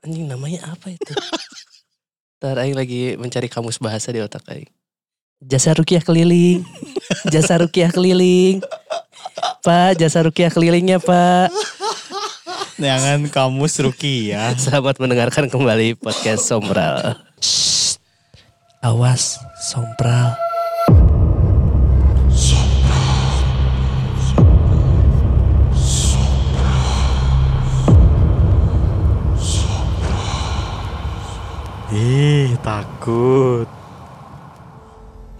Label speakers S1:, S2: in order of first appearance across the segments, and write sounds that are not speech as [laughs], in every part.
S1: Anjing namanya apa itu? Ntar Aing lagi mencari kamus bahasa di otak Aing. Jasa rukiah keliling. Jasa rukiah keliling. Pak, jasa rukiah kelilingnya pak.
S2: Jangan kamus Rukia.
S1: Selamat mendengarkan kembali podcast Sombral. Awas, Sombral.
S2: Ih, takut.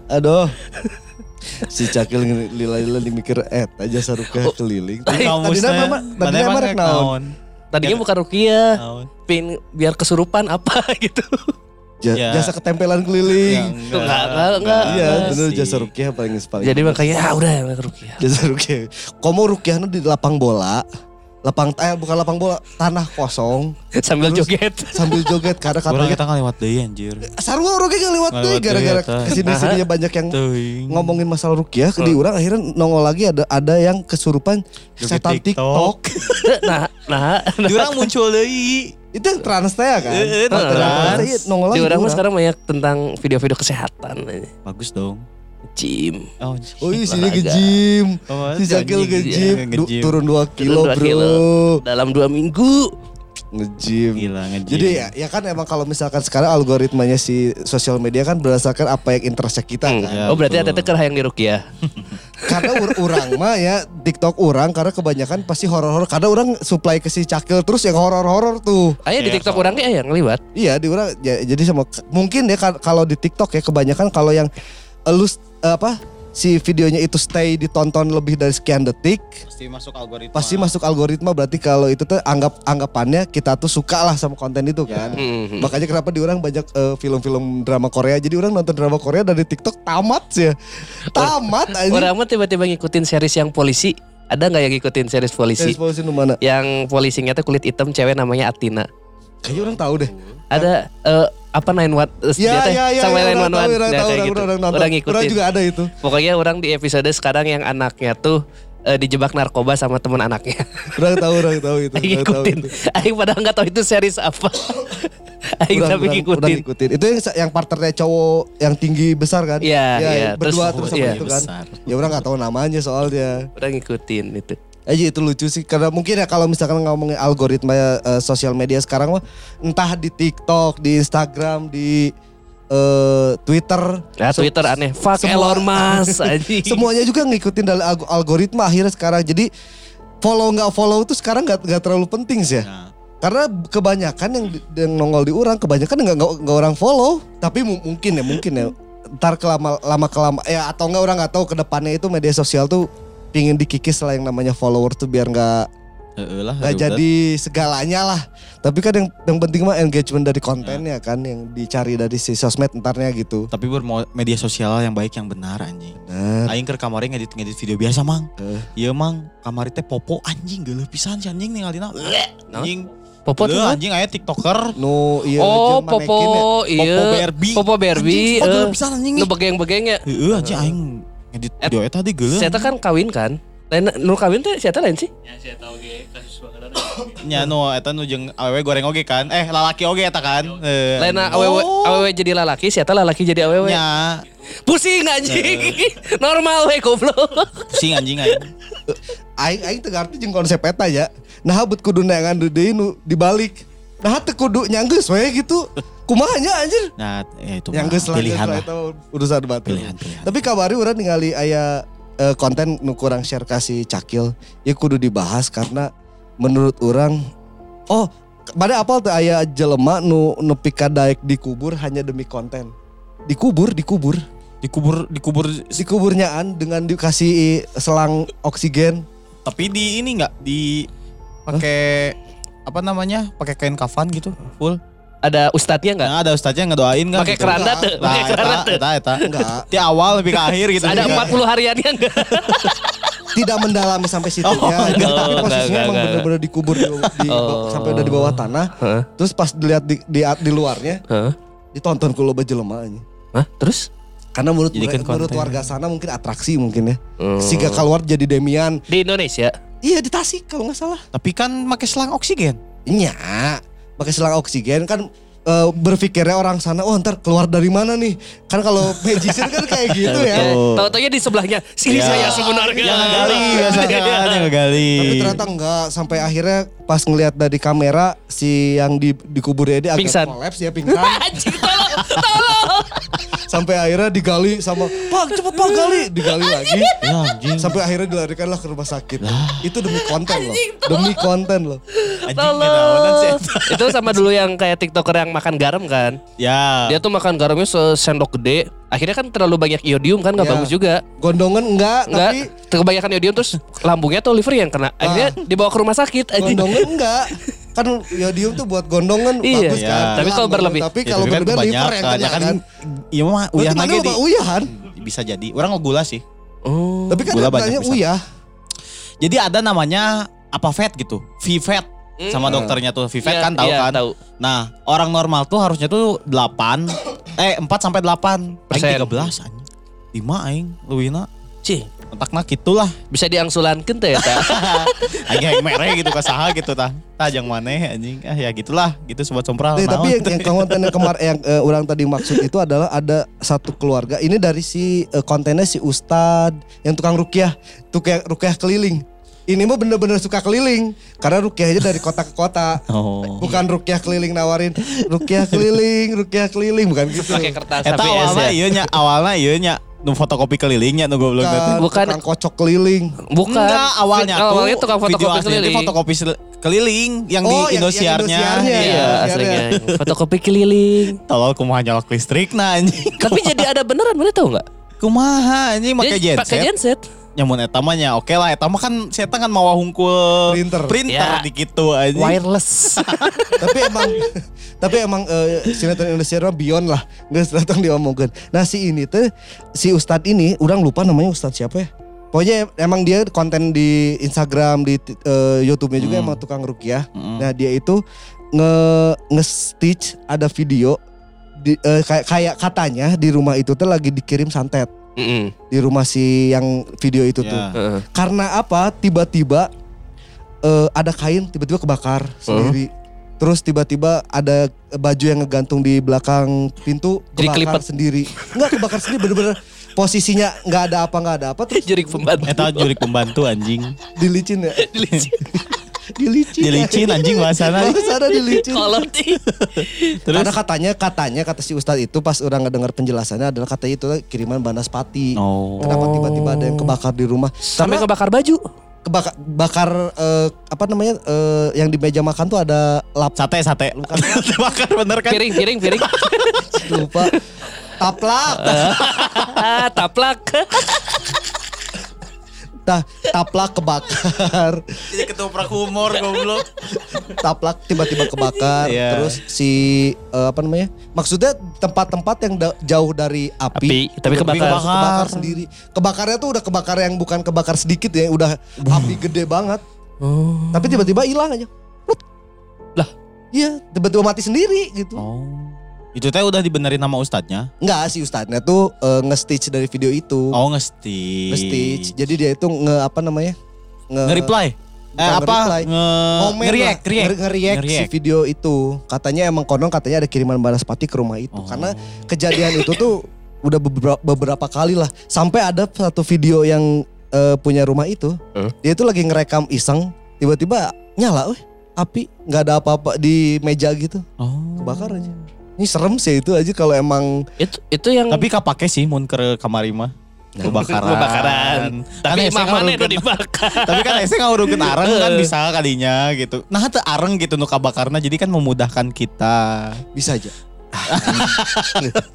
S3: Aduh. si Cakil lila-lila dimikir eh aja sarukah keliling.
S2: Kamusnya,
S3: Tadina mah-
S2: mana
S3: tadina
S2: emang
S3: mah rek naon?
S1: Tadinya
S2: Ya.
S1: bukan rukiah.
S2: Naon?
S1: Pin biar kesurupan apa [laughs] gitu.
S3: Ja-
S2: Ya.
S3: Jasa ketempelan
S2: Ya,
S3: keliling.
S1: Tuh, enggak, enggak, enggak.
S3: Iya,
S2: enggak
S3: bener
S2: sih.
S3: jasa rukiah paling paling.
S1: Jadi makanya ah udah rukiah.
S3: jasa rukiah. Komo rukiahnya di lapang bola. Lapang eh bukan lapang bola, tanah kosong [laughs]
S1: Sambil
S3: Terus-
S1: joget. [laughs]
S3: sambil joget karena
S2: Orang
S3: katanya
S2: kita lewat deh anjir.
S3: sarua rukiah gak lewat deh gara-gara
S2: ke
S3: sini sininya [laughs] banyak yang
S2: Teuing.
S3: ngomongin masalah rukiah di orang akhirnya nongol lagi ada ada yang kesurupan
S2: Joget
S3: setan
S2: TikTok.
S3: TikTok.
S1: Nah, nah, nah.
S2: Di orang muncul deui.
S3: Itu yang trans teh kan?
S2: Eh, eh,
S3: Trans.
S2: trans.
S3: Nongol
S1: Di
S3: lagi.
S1: orang mah
S3: orang.
S1: sekarang banyak tentang video-video kesehatan.
S2: Bagus dong.
S1: Gym.
S2: Oh,
S3: Oh iya sini
S1: Olahraga.
S3: nge-gym.
S2: Oh,
S3: Si
S2: anjing,
S3: nge-gym.
S2: iya,
S3: Du-
S2: nge-gym.
S3: Turun 2 kilo
S1: dua
S3: bro.
S1: kilo. Dalam dua minggu.
S3: Nge-gym.
S2: Gila nge-gym.
S3: Jadi ya, ya kan emang kalau misalkan sekarang algoritmanya si sosial media kan berdasarkan apa yang interest kita
S1: Hmm.
S3: kan.
S2: Ya,
S1: oh berarti ada teker yang di rukiah. [laughs]
S3: Karena ur- orang mah ya TikTok orang karena kebanyakan pasti horor-horor. Karena orang supply ke si Cakil terus yang horor-horor tuh.
S1: Ayah di
S2: Iya,
S1: TikTok
S2: so.
S1: orangnya yang ngeliwat.
S3: Iya di orang ya, jadi sama mungkin ya ka- kalau di TikTok ya kebanyakan kalau yang elus apa si videonya itu stay ditonton lebih dari sekian detik
S2: pasti masuk algoritma.
S3: pasti masuk algoritma berarti kalau itu tuh anggap anggapannya kita tuh suka lah sama konten itu kan.
S1: Hmm.
S3: Makanya kenapa di orang banyak eh, film-film drama Korea. Jadi orang nonton drama Korea dari TikTok tamat sih. ya. Tamat aja.
S1: Orang mah tiba-tiba ngikutin series yang polisi. Ada nggak yang ngikutin series polisi?
S3: Garis polisi mana?
S1: Yang polisinya tuh kulit hitam cewek namanya Atina.
S3: Kayaknya orang tahu deh.
S1: Ada eh, apa Nine What?
S3: Ya, ya, ya,
S1: sama
S3: ya,
S1: Nine
S3: orang tahu,
S1: One
S3: orang tahu,
S1: kayak
S3: orang,
S1: gitu.
S3: orang nonton.
S1: Orang ngikutin.
S3: Orang juga ada itu.
S1: Pokoknya orang di episode sekarang yang anaknya tuh eh, dijebak narkoba sama teman anaknya.
S3: Orang tahu, orang tahu itu.
S1: Aing
S3: orang tahu
S1: ngikutin.
S3: itu.
S1: Aing padahal nggak tahu itu series apa. [laughs] Aing
S3: Orang-
S1: tapi
S3: orang-
S1: ngikutin.
S3: orang ngikutin. Itu yang yang partnernya cowok yang tinggi besar kan?
S1: Iya,
S3: Ya,
S1: iya.
S3: Berdua
S1: Terus-
S3: terus sama
S1: iya.
S3: itu kan.
S2: Besar.
S3: Ya orang nggak tahu namanya soalnya.
S1: Orang ngikutin itu.
S3: Aja itu lucu sih karena mungkin ya kalau misalkan ngomongin algoritma eh, sosial media sekarang mah entah di TikTok, di Instagram, di eh, Twitter. Se-
S1: Twitter aneh. Fuck
S3: semua-
S1: Elon Musk [laughs] anjing.
S3: Semuanya juga ngikutin dari alg- algoritma akhirnya sekarang. Jadi follow nggak follow tuh sekarang nggak nggak terlalu penting sih ya.
S2: Nah,
S3: Karena kebanyakan yang, yang nongol di orang kebanyakan nggak nggak nggak orang follow. Tapi mu- mungkin ya mungkin ya ntar kelama lama kelama ya atau enggak orang nggak tahu ke depannya itu media sosial tuh pingin dikikis lah yang namanya follower tuh biar nggak
S2: heeh lah.
S3: nggak jadi segalanya lah. Tapi kan yang yang penting mah engagement dari kontennya kan yang dicari dari si sosmed entarnya gitu.
S2: Tapi bermo- media sosial yang baik yang benar anjing.
S3: Bener.
S2: Aing ke kamarnya ngedit ngedit video biasa mang. Iya mang, kamar teh popo anjing geuleuh pisan si anjing ningalina. Anjing.
S1: Popo tuh
S2: anjing aya TikToker.
S3: Nu iya
S1: Oh, Popo,
S3: ya.
S1: iya.
S2: Popo Barbie.
S1: Popo Barbie.
S2: Anjing, pisan anjing.
S1: Nu begeng-begeng ya.
S2: Heeh anjing aing ngedit
S1: Et-
S2: video eta tadi geuleuh.
S1: Saya kan kawin kan. Lain nu kawin teh siapa lain sih?
S2: Nya nu eta nu jeung awewe goreng oge kan. Eh lalaki oge eta kan. Eh,
S1: Lain
S2: anjing.
S1: awewe
S2: Oh.
S1: awewe jadi lalaki, siapa lalaki jadi awewe.
S2: Nya
S1: Pusing anjing. [laughs] Normal we goblok.
S2: pusing anjing aing.
S3: aing aing teu ngarti jeung konsep eta ya. Nah habut kudu neangan deui nu dibalik. Nah teu kudu nyanggeus we gitu. Kumaha nya anjir?
S2: Nah, ya itu mah
S3: Nyanggeus lah
S2: pilihan
S3: geus
S2: lah.
S3: urusan batin.
S2: Pilihan, pilihan.
S3: Tapi kabari urang ningali aya eh, konten nu kurang share kasih Cakil. Ya kudu dibahas karena menurut orang oh pada apal tuh aya jelema nu nu pikadaek dikubur hanya demi konten. Dikubur, dikubur.
S2: Dikubur dikubur
S3: Dikuburnyaan dengan dikasih selang oksigen.
S2: tapi di ini enggak di pakai apa namanya? Pakai kain kafan gitu, full.
S1: Ada ustadznya enggak?
S2: Nah, ada ustaznya ngedoain kan?
S1: Pakai
S2: gitu.
S1: keranda tuh,
S2: Nah,
S1: pakai keranda
S2: eta,
S1: tuh.
S2: eta, eta.
S3: Enggak.
S2: Di awal lebih ke akhir gitu.
S1: Ada
S2: juga.
S1: 40 hariannya enggak? [laughs]
S3: tidak mendalami sampai situ
S2: Oh,
S3: ya.
S2: enggak,
S3: tapi
S1: enggak,
S3: posisinya
S1: enggak,
S3: emang
S1: enggak.
S3: bener-bener dikubur di, di-
S1: Oh.
S3: sampai udah di bawah tanah.
S1: Hah?
S3: Terus pas dilihat di, di, di luarnya
S1: Hah?
S3: ditonton ku loba jelema nya.
S1: Hah? Terus?
S3: Karena menurut
S2: Jadikan
S3: menurut
S2: konten.
S3: warga sana mungkin atraksi mungkin ya.
S1: Hmm.
S3: Siga keluar jadi Demian.
S1: Di Indonesia.
S3: Iya di Tasik kalau nggak salah.
S2: Tapi kan pakai selang oksigen.
S3: Iya. Pakai selang oksigen kan eh, berpikirnya orang sana oh ntar keluar dari mana nih kan kalau [laughs] magician kan kayak gitu ya.
S1: Tahu-taunya di sebelahnya sini
S2: Ya.
S1: saya sebenarnya.
S2: Yang ngegali [laughs] biasanya yang ngegali.
S3: tapi ternyata enggak sampai akhirnya pas ngelihat dari kamera si yang di dikubur dia agak
S1: Pingsan.
S3: kolaps ya pingsan [laughs]
S1: Anjing tolong, tolong.
S3: Sampai akhirnya digali sama pak cepet pak gali digali lagi
S2: Ya anjing.
S3: sampai akhirnya dilarikan lah ke rumah sakit itu demi konten loh demi konten loh
S2: Anjing.
S1: Itu sama dulu yang kayak tiktoker yang makan garam kan.
S2: Ya.
S1: Dia tuh makan garamnya sesendok gede. Akhirnya kan terlalu banyak iodium kan nggak
S3: Ya.
S1: bagus juga.
S3: gondongan enggak,
S1: Enggak,
S3: tapi
S1: kebanyakan iodium terus lambungnya tuh liver yang kena. Akhirnya dibawa ke rumah sakit. anjing.
S3: gondongan enggak [laughs] kan yodium tuh buat gondongan
S1: Iya.
S3: bagus
S2: Iya.
S3: kan
S1: Tapi kalau berlebih.
S3: tapi
S2: Ya,
S3: kalau
S2: kan
S3: berlebihan liver yang
S2: kebanyakan.
S3: kena
S2: Ya kan
S3: kan
S2: iya mah uyah lagi
S3: loba
S2: di.
S3: uyahan
S2: Bisa jadi. Orang gula sih.
S1: Oh.
S3: tapi kan
S2: Gula banyak
S3: uyah
S2: Jadi ada namanya apa fat gitu. VFAT sama
S3: Hmm.
S2: dokternya tuh. VFAT
S1: Iya,
S2: kan tahu
S1: iya,
S2: kan?
S1: tahu.
S2: Nah, orang normal tuh harusnya tuh 8 eh 4 sampai 8.
S1: Persen.
S2: Aing 13 anjing. 5 aing luwina.
S1: Cih,
S2: Entakna gitulah.
S1: bisa diangsulankeun teh eta. [laughs]
S2: Anjing aing mere gitu ka saha gitu tah. Tah jang maneh anjing. Ah ya gitulah. Gitu sobat sompral.
S3: Eh, tapi yang, yang konten yang kemarin yang eh, orang tadi maksud itu adalah ada satu keluarga ini dari si eh, kontennya si Ustad yang tukang rukyah tukang rukyah keliling ini mah bener-bener suka keliling karena rukyahnya dari kota ke kota
S2: Oh.
S3: bukan rukyah keliling nawarin rukyah keliling rukyah keliling bukan gitu
S1: Pakai kertas
S2: Eta
S1: HBS
S2: awalnya
S1: ya.
S2: iya nya, awalnya iya nya nu fotokopi kelilingnya nu goblok
S3: bukan,
S2: teh.
S1: Bukan.
S3: tukang kocok keliling
S1: Bukan.
S2: Enggak, awalnya tuh
S1: awalnya tukang
S2: video
S1: fotokopi keliling.
S2: tuh fotokopi keliling yang
S3: Oh,
S2: di
S3: yang- yang
S2: Indosiarnya.
S3: Indosiarnya,
S1: Iya,
S3: Iya,
S1: aslinya. Fotokopi keliling.
S2: Tolol kumaha nyolok listrik nah anjing.
S1: Tapi jadi ada beneran, mana tahu nggak?
S2: Kumaha anjing
S1: Dia
S2: genset.
S1: Pakai genset.
S2: Nyamun eta mah nya oke lah eta mah kan saya kan mau hungkul
S3: Printer.
S2: printer
S1: Ya.
S2: di kitu anjing.
S1: Wireless. [laughs]
S3: tapi emang [laughs] tapi emang eh, sinetron Indonesia mah beyond lah nggak datang diomongin nah si ini tuh si Ustadz ini orang lupa namanya Ustadz siapa ya pokoknya emang dia konten di Instagram di eh, YouTube-nya juga
S2: Hmm.
S3: emang tukang rukyah
S2: Mm.
S3: nah dia itu nge nge stitch ada video di, eh, kayak kayak katanya di rumah itu tuh lagi dikirim santet
S1: Mm-mm.
S3: di rumah si yang video itu tuh
S2: Ya.
S1: Heeh.
S3: karena apa tiba-tiba eh, ada kain tiba-tiba kebakar sendiri terus tiba-tiba ada baju yang ngegantung di belakang pintu
S1: Jadi
S3: kebakar
S1: kelipet.
S3: sendiri nggak kebakar sendiri bener-bener posisinya nggak ada apa nggak ada apa terus
S1: Jurik pembantu.
S2: Eta jurik pembantu anjing.
S3: dilicin ya [laughs] dilicin
S2: Dilicin anjing bahasana.
S3: Bahasana dilicin
S1: Kolot. [laughs]
S2: Terus
S3: karena katanya katanya kata si Ustadz itu pas orang ngedengar penjelasannya adalah katanya itu kiriman Banaspati
S2: Oh.
S3: kenapa tiba-tiba ada yang kebakar di rumah
S1: Sampai
S3: Karena-
S1: kebakar baju.
S3: kebakar bakar eh, apa namanya eh, yang di meja makan tuh ada lap
S2: Sate sate. [laughs] Bakar bener kan?
S1: Piring, piring, piring. [laughs]
S3: lupa taplak
S1: ah, taplak.
S3: Tah, taplak kebakar
S2: Jadi ketoprak humor goblok.
S3: taplak tiba-tiba kebakar
S2: Iya.
S3: terus si eh, apa namanya maksudnya tempat-tempat yang da- jauh dari api,
S1: Api, tapi
S3: tiba-tiba
S1: kebakar.
S3: kebakar sendiri kebakarnya tuh udah kebakar yang bukan kebakar sedikit ya udah api gede banget
S1: Oh.
S3: tapi tiba-tiba hilang aja.
S1: Lah.
S3: iya tiba-tiba mati sendiri gitu
S2: Oh. Itu teh udah dibenerin nama ustadznya?
S3: Enggak si ustadznya tuh eh, nge-stitch dari video itu
S2: Oh nge-stitch.
S3: nge-stitch jadi dia itu nge apa namanya nge,
S2: Nge-reply? Eh
S3: Bukan
S2: apa?
S3: nge-reply.
S2: Nge
S3: Komen
S2: nge-react,
S3: lah,
S2: react.
S3: nge- nge-react si video itu. Katanya emang konon katanya ada kiriman Banaspati ke rumah itu.
S2: Oh.
S3: Karena kejadian itu tuh udah beberapa, beberapa kali lah. Sampai ada satu video yang eh, punya rumah itu.
S1: Eh?
S3: Dia itu lagi ngerekam iseng. Tiba-tiba nyala weh. Api nggak ada apa-apa di meja gitu.
S2: Oh.
S3: Kebakar aja. Ini serem sih itu aja kalau emang
S1: Itu itu yang
S2: Tapi kapake sih mun ke kamari mah. Kebakaran.
S1: Kebakaran. Tapi
S2: Kan
S1: mana udah dibakar. [laughs]
S2: Tapi kan ese ngahurungkeun areng kan bisa kadinya gitu. Nah teu areng gitu nu kabakarna jadi kan memudahkan kita.
S3: bisa aja.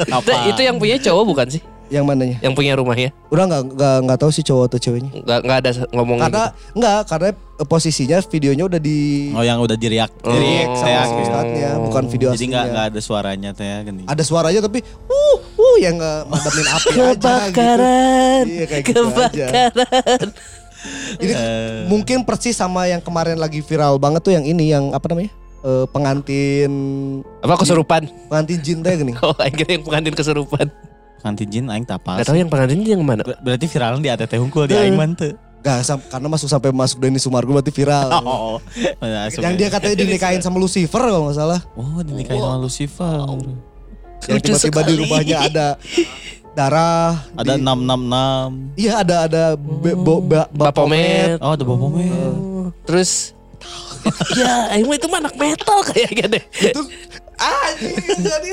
S2: Apa?
S1: Itu, itu yang punya cowok bukan sih?
S3: Yang mananya?
S1: Yang punya rumahnya.
S3: Udah nggak nggak nggak tahu sih cowok atau ceweknya.
S1: Nggak nggak ada ngomong
S3: Karena enggak karena eh, posisinya videonya udah di
S2: Oh yang udah diriak,
S1: Oh.
S2: diriak
S3: sama
S2: saya
S3: si
S2: gitu.
S3: ustadznya, bukan video
S2: Jadi nggak nggak ada suaranya teh gini.
S3: ada suaranya tapi uh uh yang nggak madamin api aja
S1: kebakaran.
S3: gitu. Iya kayak gitu aja.
S1: kebakaran.
S3: Ini
S2: Eh.
S3: mungkin persis sama yang kemarin lagi viral banget tuh yang ini yang apa namanya? Eh, pengantin
S1: Apa kesurupan?
S3: pengantin jin teh gini. [laughs]
S1: Oh, akhirnya yang pengantin kesurupan.
S2: Kantin jin aing tapas.
S1: Gak tahu yang pengantin yang mana?
S2: Ber- Berarti viral di ATT hungkul di aing mah teu.
S3: Gak sam- karena masuk sampai masuk Denny Sumargo berarti viral. [laughs]
S2: Oh. Masuk
S3: Yang
S2: ya.
S3: dia katanya dinikahin sama Lucifer kalau nggak salah.
S2: Oh, dinikahin sama Lucifer.
S3: Yang
S1: Lucu
S3: tiba-tiba di rumahnya ada darah.
S2: Ada
S3: di-
S2: 666.
S3: Iya ada ada ba,
S1: Bapomet.
S2: Oh, ada Bapomet.
S1: Oh, Terus ya, emang itu mah anak metal kayaknya deh.
S3: Itu ah anjing, jadi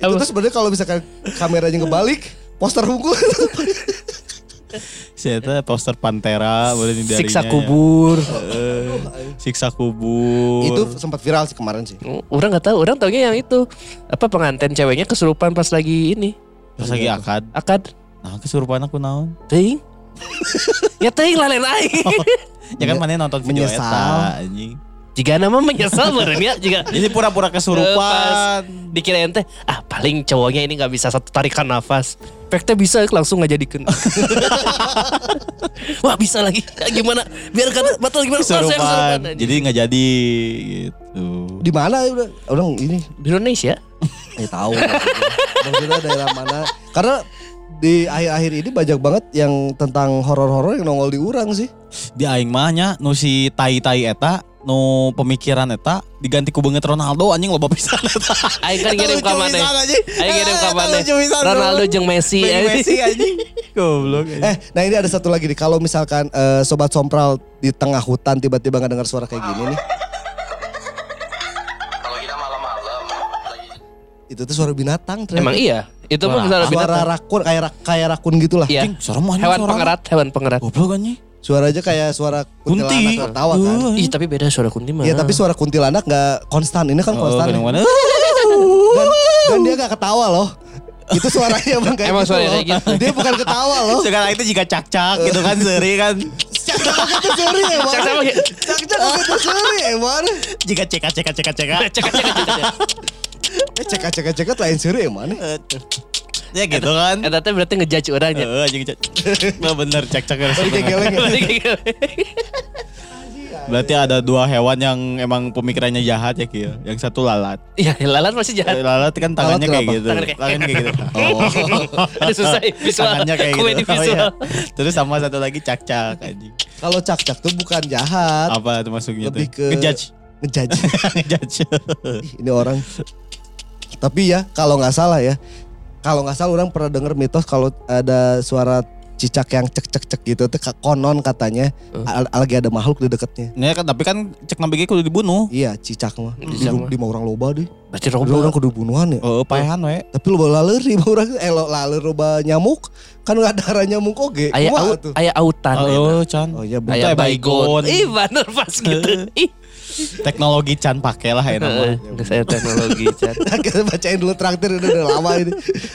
S3: itu tuh sebenarnya kalau misalkan kameranya ngebalik poster hukum
S2: Saya poster Pantera boleh di darinya.
S1: Siksa
S2: ya.
S1: kubur.
S2: Eh, siksa kubur.
S3: itu sempat viral sih kemarin sih.
S1: Orang nggak tahu, orang taunya yang itu apa pengantin ceweknya kesurupan pas lagi ini
S2: pas lagi akad.
S1: akad.
S2: Nah, kesurupan aku naon?
S1: Ting. Ya ting lalen aing. [laughs]
S2: Ya kan mana nonton video
S3: Menyesal.
S2: eta anjing.
S1: Jika nama menyesal [laughs] beren ya jika
S2: Jadi pura-pura kesurupan.
S1: dikira ente ah paling cowoknya ini nggak bisa satu tarikan nafas Efeknya bisa langsung nggak jadikan [laughs] Wah bisa lagi Gimana Biar kata batal gimana
S2: Kesurupan. Jadi nggak jadi gitu.
S3: Di mana udah orang ini
S1: Di Indonesia
S3: Eh tahu. Maksudnya daerah mana? Karena di akhir-akhir ini banyak banget yang tentang horor-horor yang nongol di urang sih.
S2: Di aing mah nya nu si tai-tai eta nu pemikiran eta diganti ku banget Ronaldo anjing loba pisan eta. [laughs]
S1: Aing kan ngirim
S2: lucu
S1: mana. Aing ngirim
S2: Eta
S1: mana Ronaldo jeung Messi anjing.
S2: Messi anjing. [laughs] Goblok. anjing.
S3: Eh, nah ini ada satu lagi nih. Kalau misalkan eh, sobat sompral di tengah hutan tiba-tiba nggak dengar suara kayak gini nih. Itu tuh suara binatang. ternyata.
S1: Emang iya Itu mah
S2: Suara
S3: Suara rakun kayak rak- kayak rakun gitulah.
S1: Iya
S2: serem anjing
S1: Hewan
S2: suara.
S1: pengerat Hewan pengerat
S2: Goblok anjing.
S3: Suara aja kayak suara
S2: Kunti.
S3: kuntilanak ketawa kan.
S2: Uh,
S1: Ih tapi beda suara kunti mah
S3: Iya tapi suara kuntilanak nggak konstan. Ini kan
S2: Oh,
S3: konstan.
S2: kadang-kadang. [laughs]
S3: dan, dan dia gak ketawa loh. Itu suaranya emang kayak
S1: Emang
S3: gitu
S1: suaranya
S3: loh.
S1: kayak gitu.
S3: Dia bukan ketawa loh.
S2: Sekarang itu jika cak-cak gitu kan seri kan.
S3: Itu seri emang. Cak-cak itu seri emang.
S2: Jika ceka ceka ceka ceka.
S1: Cek cek cek cek
S3: Eh cek-cek-cek lain seri emang.
S2: Ya gitu kan.
S1: Eta teh berarti ngejudge orangnya
S2: Heeh anjing cek. [laughs] Nah bener harus
S3: Tadi kayak
S2: bener.
S3: geleng [laughs] ya.
S2: Berarti ada dua hewan yang emang pemikirannya jahat ya Kia. Yang satu lalat.
S1: Iya lalat masih jahat
S2: Lalat kan tangannya kayak
S3: kenapa?
S2: gitu.
S1: Tangan kayak-
S2: Tangannya kayak gitu. [laughs]
S1: Aduh susah ya, visual
S2: Tangannya kayak gitu.
S1: Komedi
S2: Oh,
S1: visual
S2: iya. Terus sama satu lagi cak-cak anjing.
S3: Kalau cak-cak tuh bukan jahat.
S2: Apa itu masuknya
S3: Lebih
S2: tuh?
S3: ke-
S2: Ngejudge.
S3: Ngejudge.
S2: Ngejudge.
S3: Ih, ini orang. Tapi ya kalau nggak salah ya. Kalau nggak salah orang pernah denger mitos kalau ada suara cicak yang cek cek cek gitu tuh konon katanya al- lagi ada makhluk di dekatnya.
S2: Nah kan tapi kan cek nabi kudu dibunuh.
S3: Iya cicak mah.
S1: Cicak.
S3: Di, di mah orang loba deh.
S1: Berarti roba
S3: orang kudu bunuhan ya.
S2: Oh, paehan we.
S3: Tapi loba laleri mah [laughs] orang eh lo laler loba nyamuk kan nggak ada darah nyamuk oge.
S1: Ayah
S3: Kumaha
S1: au,
S3: tuh?
S1: ayah autan
S2: Oh, Chan.
S3: Oh iya
S1: Ayah
S2: Ayah baygon.
S1: baygon Ih bener pas gitu Ih
S2: Teknologi Chan pakai lah enak mah.
S1: Nggak saya teknologi Chan [laughs]
S3: kita bacain dulu traktir udah, udah lama ini.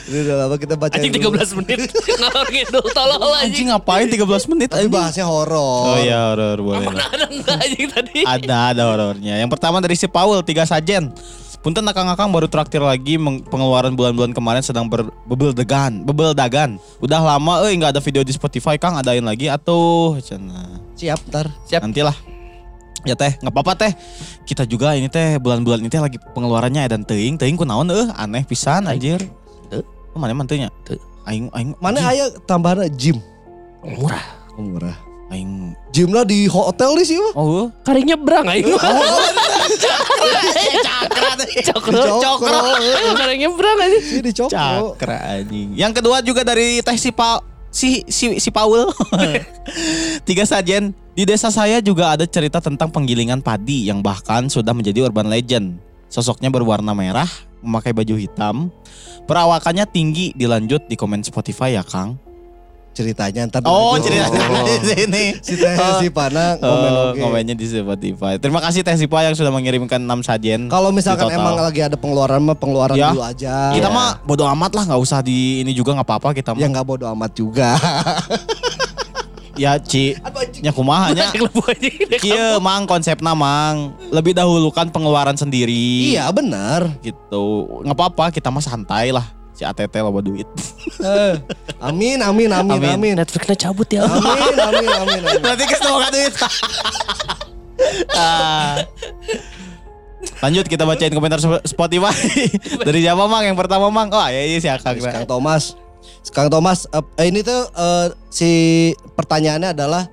S3: Udah, udah lama kita bacain
S1: Anjing
S3: dulu.
S1: 13 menit Ngalor ngidul tolol
S2: Anjing
S1: anjing
S2: ngapain 13 menit
S3: Tapi bahasnya horor.
S2: Oh iya horor boleh.
S1: Mana ada enggak anjing tadi
S2: Ada ada horornya. Yang pertama dari si Paul tiga sajen. Punten akang-akang baru traktir lagi pengeluaran bulan-bulan kemarin sedang berbebel degan, bebel dagan. Udah lama eh nggak ada video di Spotify Kang adain lagi atau.
S3: Siap ntar.
S1: Siap
S2: Nantilah. Ya teh, nggak apa-apa teh. Kita juga ini teh bulan-bulan ini teh lagi pengeluarannya dan teuing, teuing kunaon eh aneh pisan anjir.
S1: Teu.
S2: Oh, mana mantunya?
S1: Teu.
S2: Aing aing
S3: Mana aya tambahan gym?
S1: Murah
S3: Oh, murah.
S2: aing
S3: Gym lah di hotel di sih mah.
S2: Oh,
S1: Kari nyebrang aing [laughs]
S2: cakra deh.
S1: Cokro
S3: Cokro.
S1: Kari nyebrang anjing
S3: Sih di cokro.
S2: Cakra anjing. Yang kedua juga dari teh si Pa si si si Paul. [laughs] Tiga sajen. Di desa saya juga ada cerita tentang penggilingan padi yang bahkan sudah menjadi urban legend. Sosoknya berwarna merah, memakai baju hitam. Perawakannya tinggi, dilanjut di komen Spotify ya, Kang.
S3: Ceritanya ntar
S2: Oh,
S3: dilanjut.
S2: cerita di sini.
S3: Si Teh si Pana komen
S2: Oh,
S3: oke.
S2: komennya di Spotify. Terima kasih Teh Sipa yang sudah mengirimkan 6 sajen.
S3: Kalau misalkan emang lagi ada pengeluaran mah pengeluaran
S2: Ya.
S3: dulu aja.
S2: Kita
S1: Ya.
S2: mah bodo amat lah, nggak usah di ini juga nggak apa-apa kita mah.
S3: Ya nggak bodo amat juga. [laughs]
S2: Ya Ci, nya kumaha nya. Kieu mang konsepna mang lebih dahulukan pengeluaran sendiri.
S3: iya benar.
S2: Gitu. nggak apa-apa kita mah santai lah. Si ATT loba duit. [laughs]
S3: Eh, amin amin amin
S2: Amin.
S3: amin.
S1: Netflixnya cabut ya
S3: Amin amin amin amin.
S2: Berarti kita mau duit. [laughs] Ah. Lanjut kita bacain komentar Sp- Spotify. [laughs] Dari siapa mang? Yang pertama mang. Oh ya iya si Akang.
S3: Kang Thomas. Kang Thomas, eh, ini tuh eh, si pertanyaannya adalah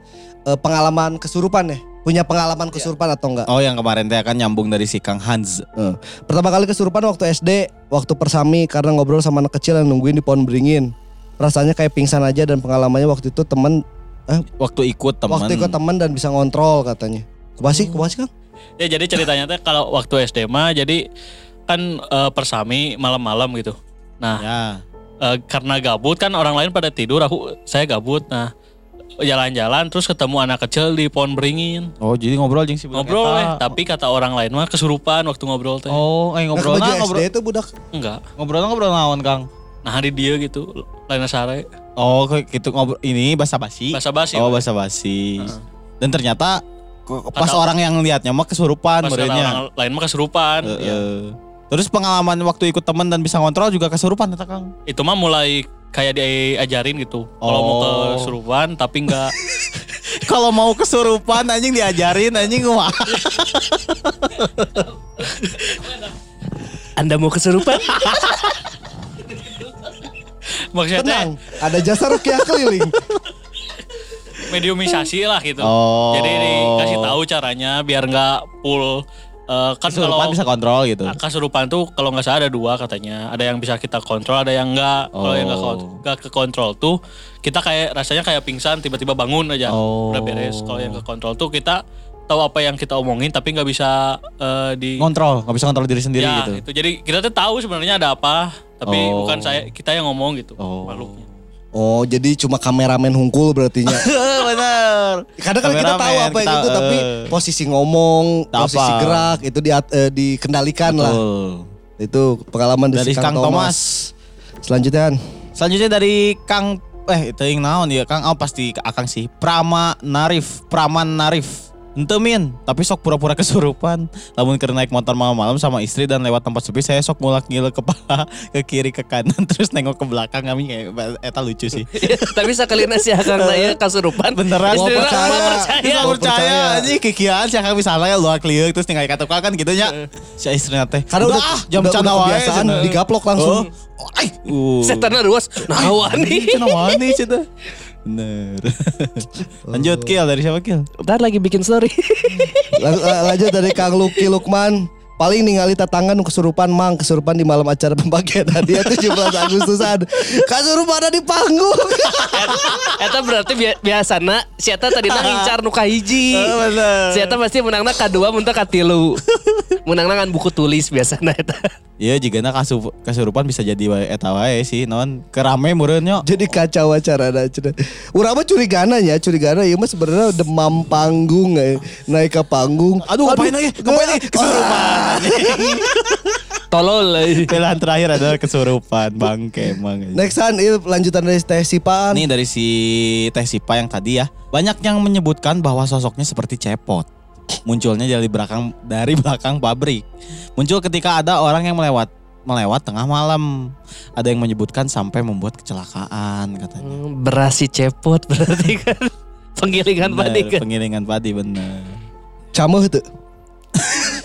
S3: eh, pengalaman kesurupan ya? Punya pengalaman kesurupan atau enggak?
S2: Oh yang kemarin teh akan nyambung dari si Kang Hans.
S3: Eh, Pertama kali kesurupan waktu SD, waktu persami karena ngobrol sama anak kecil yang nungguin di pohon beringin. Rasanya kayak pingsan aja dan pengalamannya waktu itu temen
S2: Waktu ikut teman.
S3: waktu ikut teman dan bisa ngontrol katanya. Kubasi, kubasi kan?
S4: Ya jadi ceritanya teh kalau waktu SD mah jadi kan eh, persami malam-malam gitu. Nah,
S2: Ya.
S4: Eh, karena gabut kan orang lain pada tidur, aku saya gabut. Nah, jalan-jalan terus ketemu anak kecil di pohon beringin.
S2: Oh jadi ngobrol jeung si budak
S4: Ngobrol eh, tapi kata orang lain mah kesurupan waktu ngobrol teh.
S2: Oh, eh
S3: Nah,
S2: ngobrol
S3: baju
S2: ngobrol
S3: itu budak.
S4: Enggak.
S2: ngobrol ngobrol naon Kang?
S4: Nah, di dia gitu, lain sare.
S2: Oh, kayak gitu ngobrol ini bahasa basi.
S4: Bahasa basi.
S2: Oh, bahasa basi.
S4: Heeh.
S2: Dan ternyata pas
S4: Kata-
S2: orang yang lihatnya mah kesurupan
S4: Pas orang lain mah kesurupan.
S2: Heeh.
S4: Ya.
S2: Terus pengalaman waktu ikut teman dan bisa ngontrol juga kesurupan eta Kang.
S4: Itu mah mulai kayak diajarin gitu. Kalau mau
S2: Oh.
S4: kesurupan tapi enggak [laughs]
S2: Kalau mau kesurupan anjing diajarin anjing wah. [laughs]
S1: Anda mau kesurupan?
S4: maksudnya
S3: Tenang, ada jasa rukiah keliling.
S4: mediumisasi lah gitu.
S2: Oh.
S4: Jadi dikasih tahu caranya biar nggak full eh, kan
S2: Kesurupan
S4: kalau
S2: bisa kontrol gitu.
S4: kesurupan tuh kalau nggak salah ada dua katanya. Ada yang bisa kita kontrol, ada yang enggak. Kalau yang nggak
S2: Oh.
S4: nggak ke kontrol tuh kita kayak rasanya kayak pingsan tiba-tiba bangun aja.
S2: Oh.
S4: Udah beres. Kalau yang ke kontrol tuh kita tahu apa yang kita omongin tapi nggak bisa eh, di
S2: Ngontrol, nggak bisa kontrol diri sendiri
S4: ya,
S2: gitu.
S4: itu. Jadi kita tuh tahu sebenarnya ada apa, tapi
S2: Oh.
S4: bukan saya kita yang ngomong gitu
S2: Oh.
S4: makhluknya.
S3: Oh, jadi cuma kameramen hungkul berarti nya. [laughs]
S2: Bener.
S3: Kadang kan kita tahu apa yang
S2: kita,
S3: itu tapi
S2: eh.
S3: posisi ngomong,
S2: Tak
S3: posisi
S2: apa.
S3: gerak itu di, eh, dikendalikan lah.
S2: Betul.
S3: Itu pengalaman dari,
S2: Dari
S3: si
S2: Kang Thomas.
S3: Selanjutnya Han.
S2: Selanjutnya dari Kang eh itu yang naon ya Kang oh pasti Akang sih Prama Narif Praman Narif Ente min, tapi sok pura-pura kesurupan. Lamun keur naik motor malam-malam sama istri dan lewat tempat sepi, saya sok ngulak ngilek kepala [laughs] ke kiri ke kanan [laughs] terus nengok ke belakang kami kayak eta lucu sih. [laughs]
S1: Tapi sekali nasi akan nanya kasurupan.
S2: Beneran?
S1: Istri
S3: percaya.
S1: percaya.
S2: Percaya anjing kikian sih Kang misalnya luak liuk terus tinggal kata kan gitu nya. Si istrinya teh.
S3: Karena udah,
S2: ah, jam cana wae.
S3: kebiasaan digaplok langsung.
S2: Oh, ay, uh.
S1: Setannya ruas. Nah, wani.
S2: Cina wani cina. Bener. [laughs] Lanjut Kill dari siapa Kill?
S1: Ntar lagi bikin story.
S3: Lanjut dari Kang Luki Lukman. Paling ningali tetangga nu kesurupan mang kesurupan di malam acara [laughs] pembagian hadiah 17 Agustusan. Kesurupan ada di panggung. [laughs]
S1: Eta berarti bi biasana si Eta tadi ngincar nu kahiji.
S2: Oh, [laughs] bener.
S1: Si Eta pasti menangna kadua muntah katilu. Menangna ngan buku tulis biasana Eta.
S2: Iya jika na kasu, kasurupan bisa jadi eta wae sih non kerame meureun nya.
S3: Jadi kacau acara ada. Urang mah curigana ya, curigana ieu mah sebenarnya demam panggung eh. naik ke panggung.
S2: Aduh ngapain lagi? Ngapain lagi? Kesurupan. [laughs]
S1: Tolol. eh.
S2: Pilihan terakhir adalah kesurupan bangke emang.
S3: Next one ieu lanjutan dari Teh Sipan.
S2: Ini dari si Teh Sipa yang tadi ya. Banyak yang menyebutkan bahwa sosoknya seperti cepot. Munculnya dari belakang dari belakang pabrik. Muncul ketika ada orang yang melewat melewat tengah malam. Ada yang menyebutkan sampai membuat kecelakaan katanya.
S1: Hmm, Berasi cepot berarti kan. [laughs] Penggilingan
S2: Bener,
S1: padi kan.
S2: Penggilingan padi bener.
S3: Cameuh teu.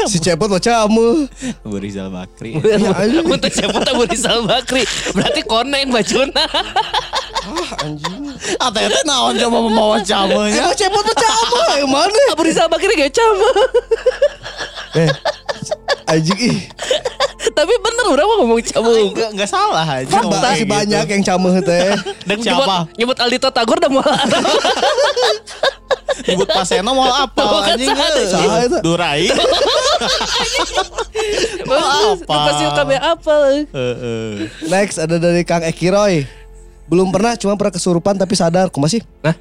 S3: Si cepot mah cameuh.
S2: Bu Rizal Bakri.
S1: Untuk cepot Abu Rizal Bakri. Berarti konen bajuna.
S3: Anjing.
S2: Ata eta naon coba membawa camenya.
S3: Emang cepot mah cameuh [laughs] eh mana?
S1: Abu Rizal Bakri gak sama.
S3: Eh. Anjing ih.
S1: Tapi bener orang mau ngomong camu.
S2: Enggak enggak salah aja.
S3: Masih
S2: kayak
S3: banyak
S2: gitu.
S3: yang cameuh teh.
S1: Dan
S2: Siapa?
S1: nyebut, Aldito Tagor udah mau [laughs]
S2: Nyebut Paseno mau apa anjing.
S1: salah.
S3: Salah eta.
S2: Durai. [laughs] apa?
S1: Pasti kami apa?
S3: Next ada dari Kang Eki Roy. Belum pernah cuma pernah kesurupan tapi sadar. Kumaha sih?
S1: Hah?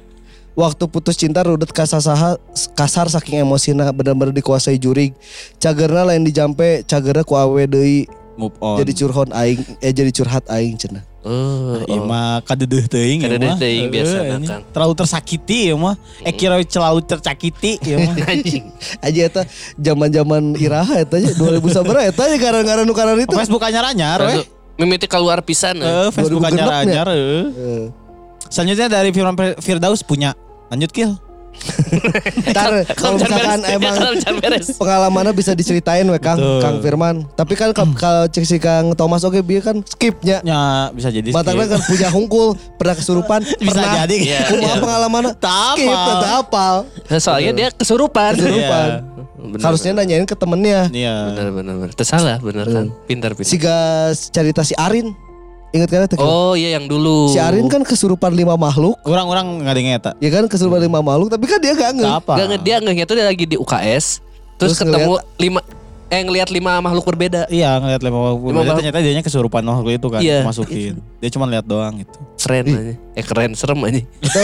S3: Waktu putus cinta rudet kasasaha kasar saking emosina benar-benar dikuasai jurig. Cagerna lain dijampe, cagerna ku awe deui
S2: Move on.
S3: jadi curhon aing eh jadi curhat aing cenah.
S1: Oh,
S2: Iya mah kadedeuh teuing ya mah.
S1: teuing biasana,
S2: ini.
S1: Kang.
S2: Terlalu tersakiti ya mah. Eki Roy selalu tercakiti ya mah. [laughs]
S1: anjing.
S3: Aja eta zaman-zaman iraha eta nya 2000 sabaraha eta nya gara-gara nu karan itu.
S2: Facebook anyar-anyar we.
S1: Mimiti keluar pisan. eh.
S2: Eh, Facebook
S3: 2006
S2: anyar-anyar eh.
S3: Eh,
S2: Selanjutnya dari Firman Firdaus punya lanjut kill.
S3: Ntar kalau misalkan emang pengalamannya bisa diceritain we Kang,
S2: Betul.
S3: Kang Firman. Tapi kan kalau- kalau cek si Kang Thomas oke dia kan skipnya.
S2: Ya bisa jadi
S3: Batangnya
S2: skip.
S3: kan punya hungkul, pernah kesurupan,
S2: Bisa
S3: pernah.
S2: jadi. [laughs]
S1: Iya,
S3: Kumaha
S1: iya.
S3: pengalamannya?
S2: Tak
S3: Skip, tak apal.
S1: Soalnya dia kesurupan.
S3: Kesurupan.
S1: Bener,
S3: Harusnya nanyain ke temennya.
S2: Iya.
S1: Bener bener bener. Tersalah bener kan. Pintar pintar.
S3: Si gas cerita si Arin. Ingat kan itu?
S1: Oh iya yang dulu.
S3: Si Arin kan kesurupan lima makhluk.
S2: Orang-orang nggak ada yang eta.
S3: Ya kan kesurupan lima makhluk, tapi kan dia gak nge.
S2: Apa.
S1: Gak nge- dia ngeliat tuh dia lagi di UKS. Terus,
S3: Terus
S1: ketemu lima eh ngelihat lima makhluk berbeda.
S2: Iya ngeliat lima makhluk
S1: Lima
S2: berbeda,
S1: makhluk.
S2: ternyata dianya kesurupan makhluk itu kan
S1: Iya.
S2: masukin. Dia cuma lihat doang gitu.
S1: Keren aja. Eh keren serem aja.
S3: Itu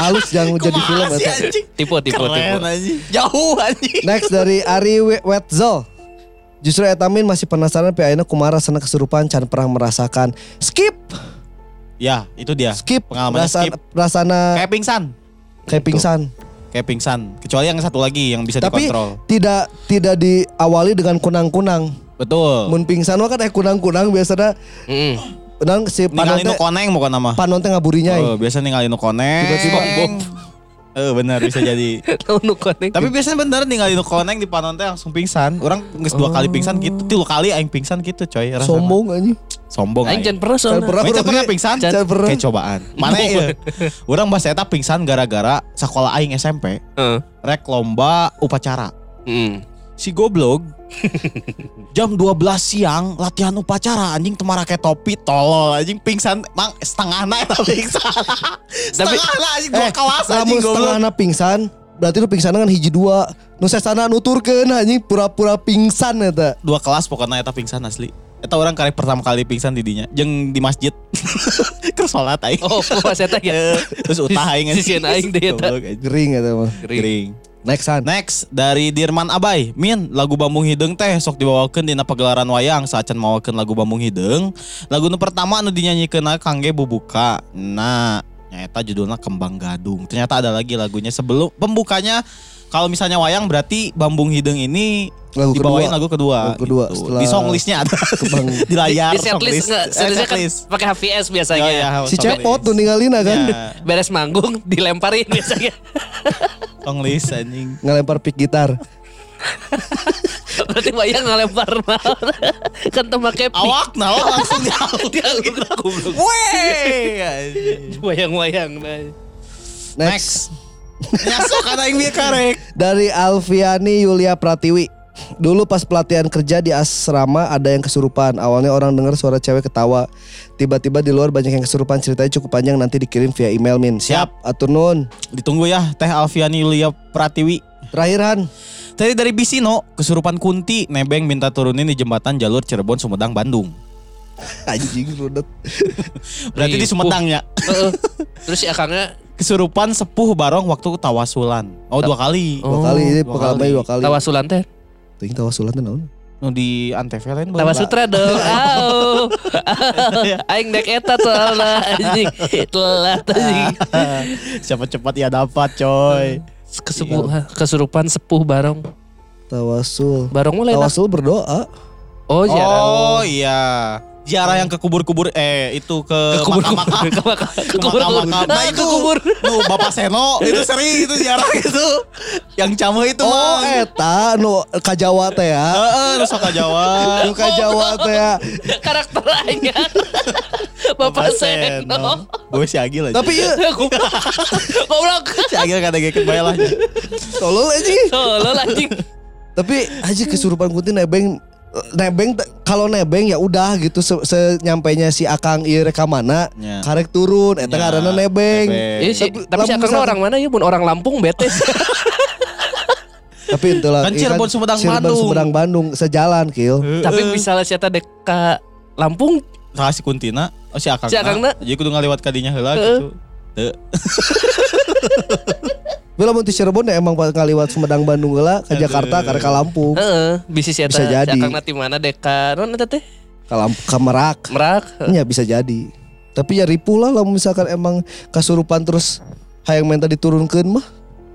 S3: halus yang [laughs] jadi film eta.
S1: Tipe tipe tipe.
S2: anjing. Jauh anjing.
S3: Next dari Ari We- Wetzel. Justru Etamin masih penasaran pi ayeuna kumaha rasana kesurupan can pernah merasakan. Skip,
S2: Ya itu dia.
S3: skip.
S2: Pengalamannya
S3: Rasa,
S2: skip.
S3: rasana
S2: Kayak pingsan.
S3: kayak pingsan.
S2: Kayak pingsan. Kecuali yang satu lagi yang bisa
S3: Tapi
S2: dikontrol.
S3: tidak tidak diawali dengan kunang-kunang.
S2: Betul.
S3: Mun pingsan mah kan eh kunang-kunang biasanya
S1: Mm.
S3: Nang si panon teh
S2: koneng bukan nama.
S3: panon teh ngaburinya.
S2: Oh, biasa ninggalin nu koneng.
S3: Tiba-tiba
S2: Eh benar bisa jadi. [laughs]
S1: Tahu nu connect.
S2: Tapi biasanya bener ninggalin nu koneng di panon teh langsung pingsan. Orang geus dua kali pingsan gitu, tilu kali aing pingsan gitu coy. rasana.
S3: sombong anjing.
S2: Sombong
S1: Aing
S2: aing.
S1: pernah soalnya.
S3: pernah
S2: pernah
S3: ge.
S2: pingsan?
S3: Can pernah.
S2: Kayak cobaan. Mana ya? Orang bahasa eta pingsan gara-gara sekolah aing SMP
S1: Heeh.
S2: rek lomba upacara.
S1: Mm.
S2: Si goblok [laughs] jam 12 siang latihan upacara anjing temara kayak topi tolol anjing pingsan mang setengah na eta pingsan. [laughs] setengah na anjing dua
S3: Eh,
S2: kelas anjing goblok.
S3: setengahna pingsan, berarti lu pingsan kan hiji dua. Nu sesana nuturkeun anjing pura-pura pingsan eta.
S2: Dua kelas pokoknya eta pingsan asli. Eta orang kali pertama kali pingsan di dinya jeung di masjid. [laughs] Keur salat aing.
S1: Oh, pas eta ya.
S2: Terus utah aing
S1: Sisian aing deh eta.
S3: Gering eta mah.
S2: Gering.
S3: Next.
S2: Next dari Dirman Abai, Min lagu Bambung Hideng teh sok dibawakeun dina pagelaran wayang saacan mawakeun lagu Bambung Hideng. Lagu nu pertama anu dinyanyikeun kangge bubuka. Nah, nyata judulnya Kembang Gadung. Ternyata ada lagi lagunya sebelum pembukanya kalau misalnya wayang berarti Bambung Hideng ini
S3: Lagu
S2: dibawain
S3: kedua.
S2: lagu kedua.
S3: Lagu kedua,
S2: gitu.
S3: setelah
S2: Di song listnya ada. [laughs] Di layar
S1: Di setlist enggak,
S2: Eh,
S1: setlistnya kan
S2: setlist.
S1: pakai HVS biasanya.
S2: Ya, ya,
S3: Si cepot
S2: list.
S3: tuh ninggalin kan.
S2: Ya,
S1: Beres manggung [laughs] dilemparin biasanya. [laughs]
S2: song list anjing.
S3: Ngelempar pick gitar.
S1: Berarti bayang ngelempar mal. kan pick.
S2: Awak nah langsung
S1: goblok.
S2: Weh. anjing.
S1: Wayang-wayang. nah.
S3: Next.
S2: Nyasok ada yang dia karek.
S3: Dari Alfiani Yulia Pratiwi. Dulu pas pelatihan kerja di asrama ada yang kesurupan. Awalnya orang dengar suara cewek ketawa. Tiba-tiba di luar banyak yang kesurupan. Ceritanya cukup panjang nanti dikirim via email min. Siap. Atur nun.
S2: Ditunggu ya Teh Alfiani Yulia Pratiwi.
S3: Terakhiran.
S2: Tadi dari Bisino, kesurupan Kunti, Nebeng minta turunin di jembatan jalur Cirebon Sumedang Bandung. [laughs]
S3: Anjing rudet.
S2: Berarti di. Sumedang ya.
S1: Heeh. Terus si akangnya
S2: Kesurupan sepuh barong waktu tawasulan. Oh dua kali.
S3: Dua kali ini pengalaman
S2: kali.
S3: dua kali.
S1: tawasulan teh.
S3: Ting tawasulan teh naon?
S2: Nu di Antv lain baru.
S1: Tawasutra dong. [laughs] Au. Aing dek eta soalna anjing. Telat anjing.
S2: Siapa cepat ya dapat coy.
S1: Kesepuh, kesurupan sepuh barong.
S3: Tawasul.
S1: Barong mulai
S3: Tawasul berdoa.
S1: Oh, jarang.
S2: Oh iya. Ziarah yang ke kubur-kubur eh itu ke,
S1: Ke kubur
S2: makam-makam.
S1: ke makam
S2: Ke
S1: ke kubur
S2: makam-makam. Nah
S1: Ah,
S2: itu
S1: kubur.
S2: Nu Bapak Seno itu sering itu ziarah itu. Yang camu itu
S3: Oh
S2: mah.
S3: eta nu ka Jawa teh ya.
S2: Heeh, nu sok ka Jawa. [laughs]
S3: Nu ka Jawa teh ya.
S1: karakter aing. [laughs] Bapak Seno.
S2: Boy si Agil aja.
S3: Tapi ya
S1: Goblok. Goblok.
S2: si Agil kata geket bae lah.
S3: tolol aja.
S1: Tolol anjing.
S3: Tapi aja kesurupan kunti nebeng nebeng kalau nebeng ya udah gitu se, senyampainya si Akang ieu rekamanna
S2: Ya.
S3: karek turun eta
S2: Ya,
S3: ngaranna nebeng.
S2: nebeng.
S1: Iya sih,
S3: Tapi
S1: tapi si orang mana ya? Mun orang Lampung bete. [laughs]
S3: Tapi itu lah.
S2: Kan
S3: iya
S2: Cirebon, Sumedang,
S3: Cirebon,
S2: Bandung.
S3: Sumedang Bandung sejalan kill.
S1: Tapi misalnya si eta dek ka Lampung,
S2: Salah si Kuntina, oh si Akang.
S1: Si Akangna.
S2: Jadi kudu ngaliwat kadinya heula
S1: Heeh.
S2: gitu. [laughs]
S3: Tapi lamun ti Cirebon ya emang pas ngaliwat Sumedang Bandung ka
S2: Aduh.
S3: Jakarta karek ka Lampung.
S1: heeh,
S3: Bisa
S1: si
S3: jadi.
S1: akangna ti mana dek ka non eta teh?
S3: Lamp- ka Merak.
S1: Merak.
S3: Ya bisa jadi. Tapi ya ripuh lah lamun misalkan emang kasurupan terus hayang minta diturunkeun mah.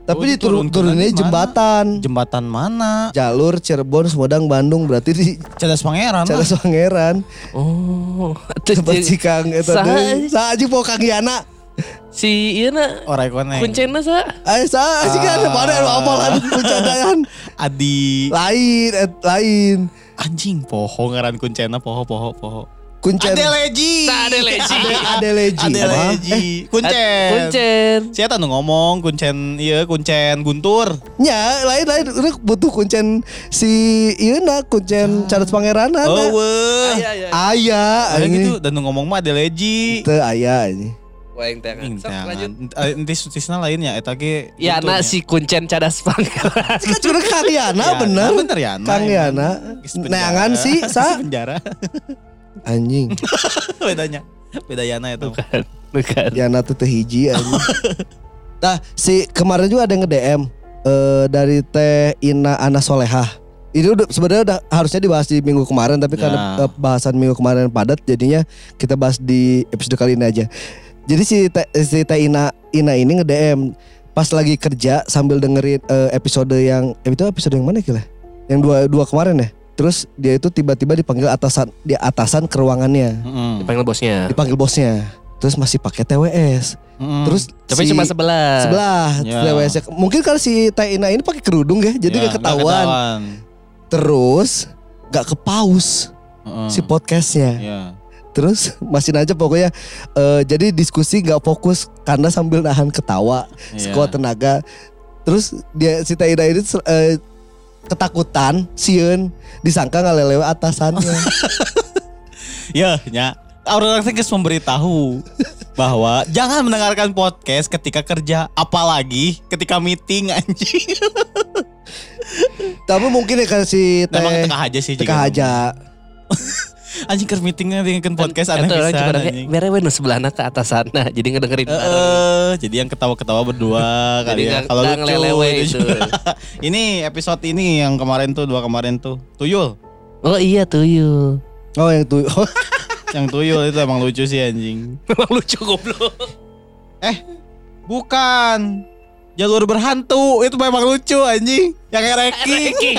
S3: Tapi
S2: Oh,
S3: diturun turunnya
S2: di mana?
S3: jembatan.
S2: Jembatan mana?
S3: Jalur Cirebon Sumedang Bandung berarti di
S2: Cadas Pangeran. Lah.
S3: Pangeran
S1: Oh,
S3: Tempat [laughs]
S1: jadi-
S3: si Kang eta
S1: Saha,
S3: deui. Saha aja mau Kang Yana
S1: Si iya na
S2: Orang koneng.
S1: kuncena sa.
S3: Ayo sa, sih kan ada mana yang apalan.
S2: Adi.
S3: Lain, et, lain.
S2: Anjing poho ngaran kuncena poho poho poho.
S3: Kuncen.
S2: Adeleji.
S1: Nah, Adeleji.
S3: Adeleji.
S2: Adeleji. Kuncen.
S1: Kuncen.
S2: Saya ngomong kuncen iya kuncen Guntur.
S3: Ya, lain lain udah butuh kuncen si iya nak kuncen Charles Pangeran
S2: Oh,
S3: ada.
S2: weh.
S1: Iya.
S3: Ayah,
S2: gitu dan ngomong mah Adeleji.
S3: Teu ayah ini.
S1: Wah, yang tangan.
S2: Ing,
S1: Sok, lanjut.
S2: jangan. Eh, Entis tisna lain ya eta ge.
S1: Ya, anak si kuncen cadas pangeran.
S3: Kan cuma Kang Yana
S2: Ya,
S3: bener.
S2: bener ya.
S3: Kang Yana. Neangan sih, sa.
S2: penjara. [laughs]
S3: Anjing. [laughs]
S2: Bedanya. Beda Yana itu.
S1: Bukan. Bukan.
S3: Yana tuh teh hiji anjing. [laughs] Nah, si kemarin juga ada yang nge-DM eh, dari Teh Ina Ana Solehah. Ini udah sebenarnya udah harusnya dibahas di minggu kemarin tapi karena
S2: Ya.
S3: eh, bahasan minggu kemarin padat jadinya kita bahas di episode kali ini aja. Jadi si Teh, si Teh Ina Ina ini nge-DM pas lagi kerja sambil dengerin eh, episode yang eh, itu episode yang mana kira? Yang dua dua kemarin ya. Terus dia itu tiba-tiba dipanggil atasan di atasan ke ruangannya,
S2: Heeh.
S1: Dipanggil bosnya.
S3: dipanggil bosnya. Terus masih pakai TWS. Terus
S1: Tapi
S3: si-
S1: cuma sebelah.
S3: sebelah
S2: Ya.
S3: TWS -nya. mungkin karena si Teh Ina ini pakai kerudung ya jadi
S2: Ya,
S3: gak ketahuan terus gak ke pause
S2: Heeh.
S3: si podcastnya
S2: Ya.
S3: Terus masih aja pokoknya eh, jadi diskusi gak fokus karena sambil nahan ketawa
S2: Iya.
S3: sekuat tenaga terus dia si Teh Ina ini eh, ketakutan sieun disangka ngalelewe atasannya [laughs]
S2: Ya, nya. Orang-orang geus memberitahu bahwa jangan mendengarkan podcast ketika kerja, apalagi ketika meeting anjing.
S3: tapi mungkin ya si Teh
S2: tengah aja sih
S3: teka
S2: juga.
S3: aja [laughs]
S2: Anjing keur meetingnya dengan podcast aneh pisan
S1: cuma
S2: anjing.
S1: bere we nu sebelahna ke atas sana. Jadi ngedengerin bareng.
S2: Eh, jadi yang ketawa-ketawa berdua [laughs] kali ya. Kalau lucu
S1: ngelelewe
S2: itu [laughs] ini episode ini yang kemarin tuh dua kemarin tuh. Tuyul.
S1: Oh iya tuyul.
S3: oh yang tuh [laughs]
S2: yang tuyul itu emang lucu sih anjing.
S1: Memang lucu goblok.
S2: Bukan. Jalur berhantu itu memang lucu anjing. Yang ranking
S1: Ranking.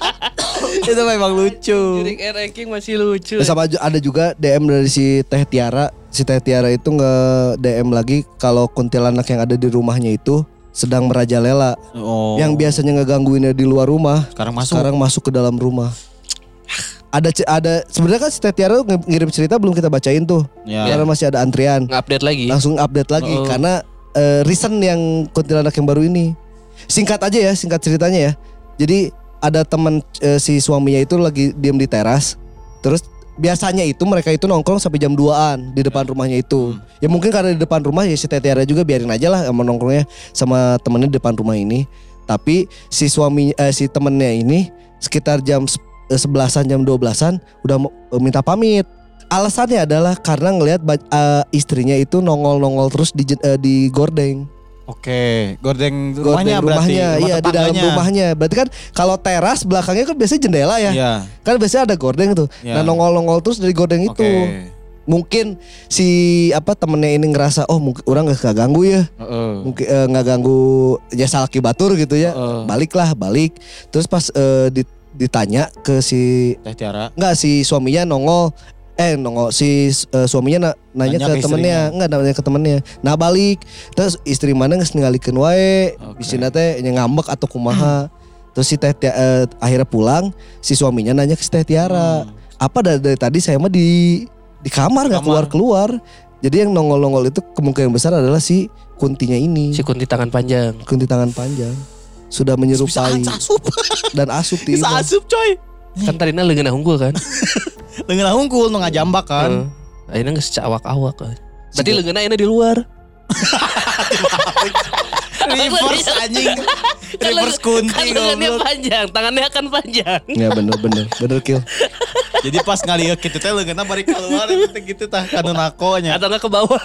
S1: [laughs]
S2: itu memang lucu.
S1: Jadi ranking masih lucu.
S3: Sama ju- ada juga DM dari si Teh Tiara. Si Teh Tiara itu nge DM lagi kalau kuntilanak yang ada di rumahnya itu sedang merajalela.
S2: Oh.
S3: Yang biasanya ngegangguinnya di luar rumah,
S2: sekarang masuk.
S3: sekarang masuk ke dalam rumah. Ada ada sebenarnya kan si Teh Tiara ngirim cerita belum kita bacain tuh.
S2: Ya.
S3: Karena masih ada antrian.
S1: Ngupdate lagi.
S3: Langsung update lagi
S1: Oh.
S3: karena eh, recent yang kuntilanak yang baru ini. Singkat aja ya, singkat ceritanya ya. Jadi ada teman eh, si suaminya itu lagi diem di teras. Terus biasanya itu mereka itu nongkrong sampai jam 2-an di depan rumahnya itu. Ya mungkin karena di depan rumah ya si Tetiara juga biarin aja lah sama nongkrongnya sama temennya di depan rumah ini. Tapi si suami eh, si temennya ini sekitar jam eh, sebelasan jam 12-an udah mau- eh, minta pamit. Alasannya adalah karena ngelihat eh, istrinya itu nongol-nongol terus di eh, di gordeng.
S2: Oke, gordeng
S3: Gordeng
S2: rumahnya berarti.
S3: rumahnya,
S2: rumah
S3: iya di dalam rumahnya. Berarti kan kalau teras belakangnya kan biasanya jendela ya.
S2: Iya.
S3: Kan biasanya ada gordeng tuh.
S2: Iya.
S3: Nah nongol-nongol terus dari gordeng itu.
S2: Oke.
S3: Mungkin si apa temennya ini ngerasa oh mungkin orang nggak ganggu ya.
S2: Heeh.
S3: Mungkin eh, nggak ganggu ya salah batur gitu ya.
S2: Heeh.
S3: Baliklah balik. Terus pas di- ditanya ke si
S2: Teh Tiara.
S3: nggak si suaminya nongol eh nongol si eh, suaminya na- nanya,
S2: Nanya
S3: ke,
S2: ke
S3: temennya nggak nanya ke temennya nah balik terus istri mana nggak ninggalikeun wae
S2: Oke.
S3: di sini teh ngambek atau kumaha terus si teh eh, akhirnya pulang si suaminya nanya ke si teh Tiara
S2: Hmm.
S3: apa dari, dari tadi saya mah di di kamar nggak keluar keluar jadi yang nongol nongol itu kemungkinan besar adalah si kuntinya ini
S1: Si kunti tangan panjang.
S3: kunti tangan panjang sudah menyerupai
S2: asup.
S3: dan asup [laughs] di
S2: Bisa asup coy.
S1: Kan tadinya leungeun unggul kan. [laughs]
S2: Dengan hungkul nu ngajambak kan.
S1: Heeh. Akhirnya geus awak-awak kan. Berarti leungeunna ayeuna di luar. [laughs]
S2: Reverse anjing.
S1: Kan
S2: Reverse kunti
S1: kan leungeunnya
S2: goblok.
S1: panjang, tangannya akan panjang.
S3: ya bener bener bener kill [laughs]
S2: Jadi pas ngalieu kitu teh leungeunna bari keluar itu gitu tah kanu nakonya.
S1: Atau enggak ke bawah.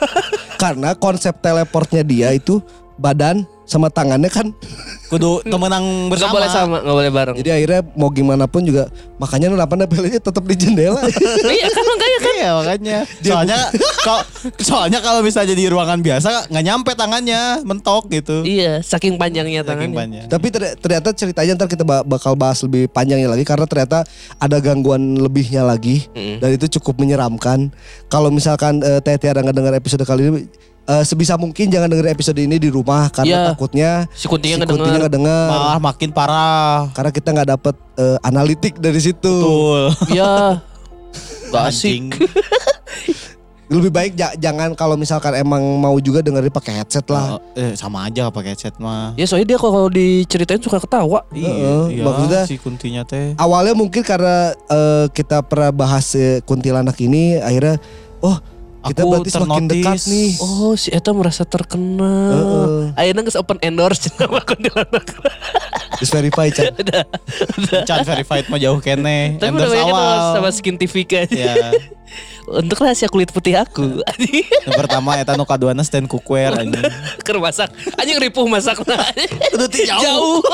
S3: karena konsep teleportnya dia itu badan sama tangannya kan
S2: Kudu temenang bersama.
S1: boleh sama, enggak boleh bareng.
S3: jadi akhirnya mau gimana pun juga makanya kenapa nepelnya tetap di jendela [laughs]
S1: Iya kan makanya kan.
S2: Iya makanya. [laughs] [laughs] Soalnya kalau soalnya kalau misalnya di ruangan biasa nggak nyampe tangannya, mentok gitu.
S1: Iya, saking panjangnya
S2: Saking
S1: tangannya.
S2: panjang.
S3: tapi ter- ternyata ceritanya ntar kita ba- bakal bahas lebih panjangnya lagi karena ternyata ada gangguan lebihnya lagi
S1: Mm.
S3: dan itu cukup menyeramkan kalau misalkan eh, Teh Tiara nggak dengar episode kali ini eh, sebisa mungkin jangan denger episode ini di rumah karena
S1: Iya.
S3: takutnya
S1: Si kuntinya
S3: si Kuntinya
S1: ngedenger.
S2: Malah makin parah.
S3: Karena kita nggak dapet eh, analitik dari situ.
S2: Betul. [laughs]
S1: Iya. Gak asik. [laughs]
S3: Lebih baik ja- jangan kalau misalkan emang mau juga dengerin pakai headset lah.
S2: Oh, eh, sama aja pakai headset mah.
S1: Ya soalnya dia kalau diceritain suka ketawa.
S3: Heeh,
S2: Iya,
S3: maksudnya-
S2: si kuntinya teh.
S3: Awalnya mungkin karena eh, kita pernah bahas eh, kuntilanak ini, akhirnya oh kita
S2: Aku
S3: berarti semakin dekat
S2: ternotis.
S3: nih.
S1: Oh si Eta merasa terkenal.
S3: Heeh.
S1: Akhirnya nggak open endorse sama kuntilanak.
S3: Dis verify Chan. [laughs]
S2: Can verified mah jauh kene.
S1: Tapi udah
S2: Endorse awal.
S1: sama skin TV kan.
S2: Ya.
S1: Untuk rahasia kulit putih aku.
S2: Yang pertama eta nu kaduana stand cookware anjing.
S1: Ker masak. Anjing ripuh masak.
S3: Udah ti jauh.
S1: Jauh. [laughs]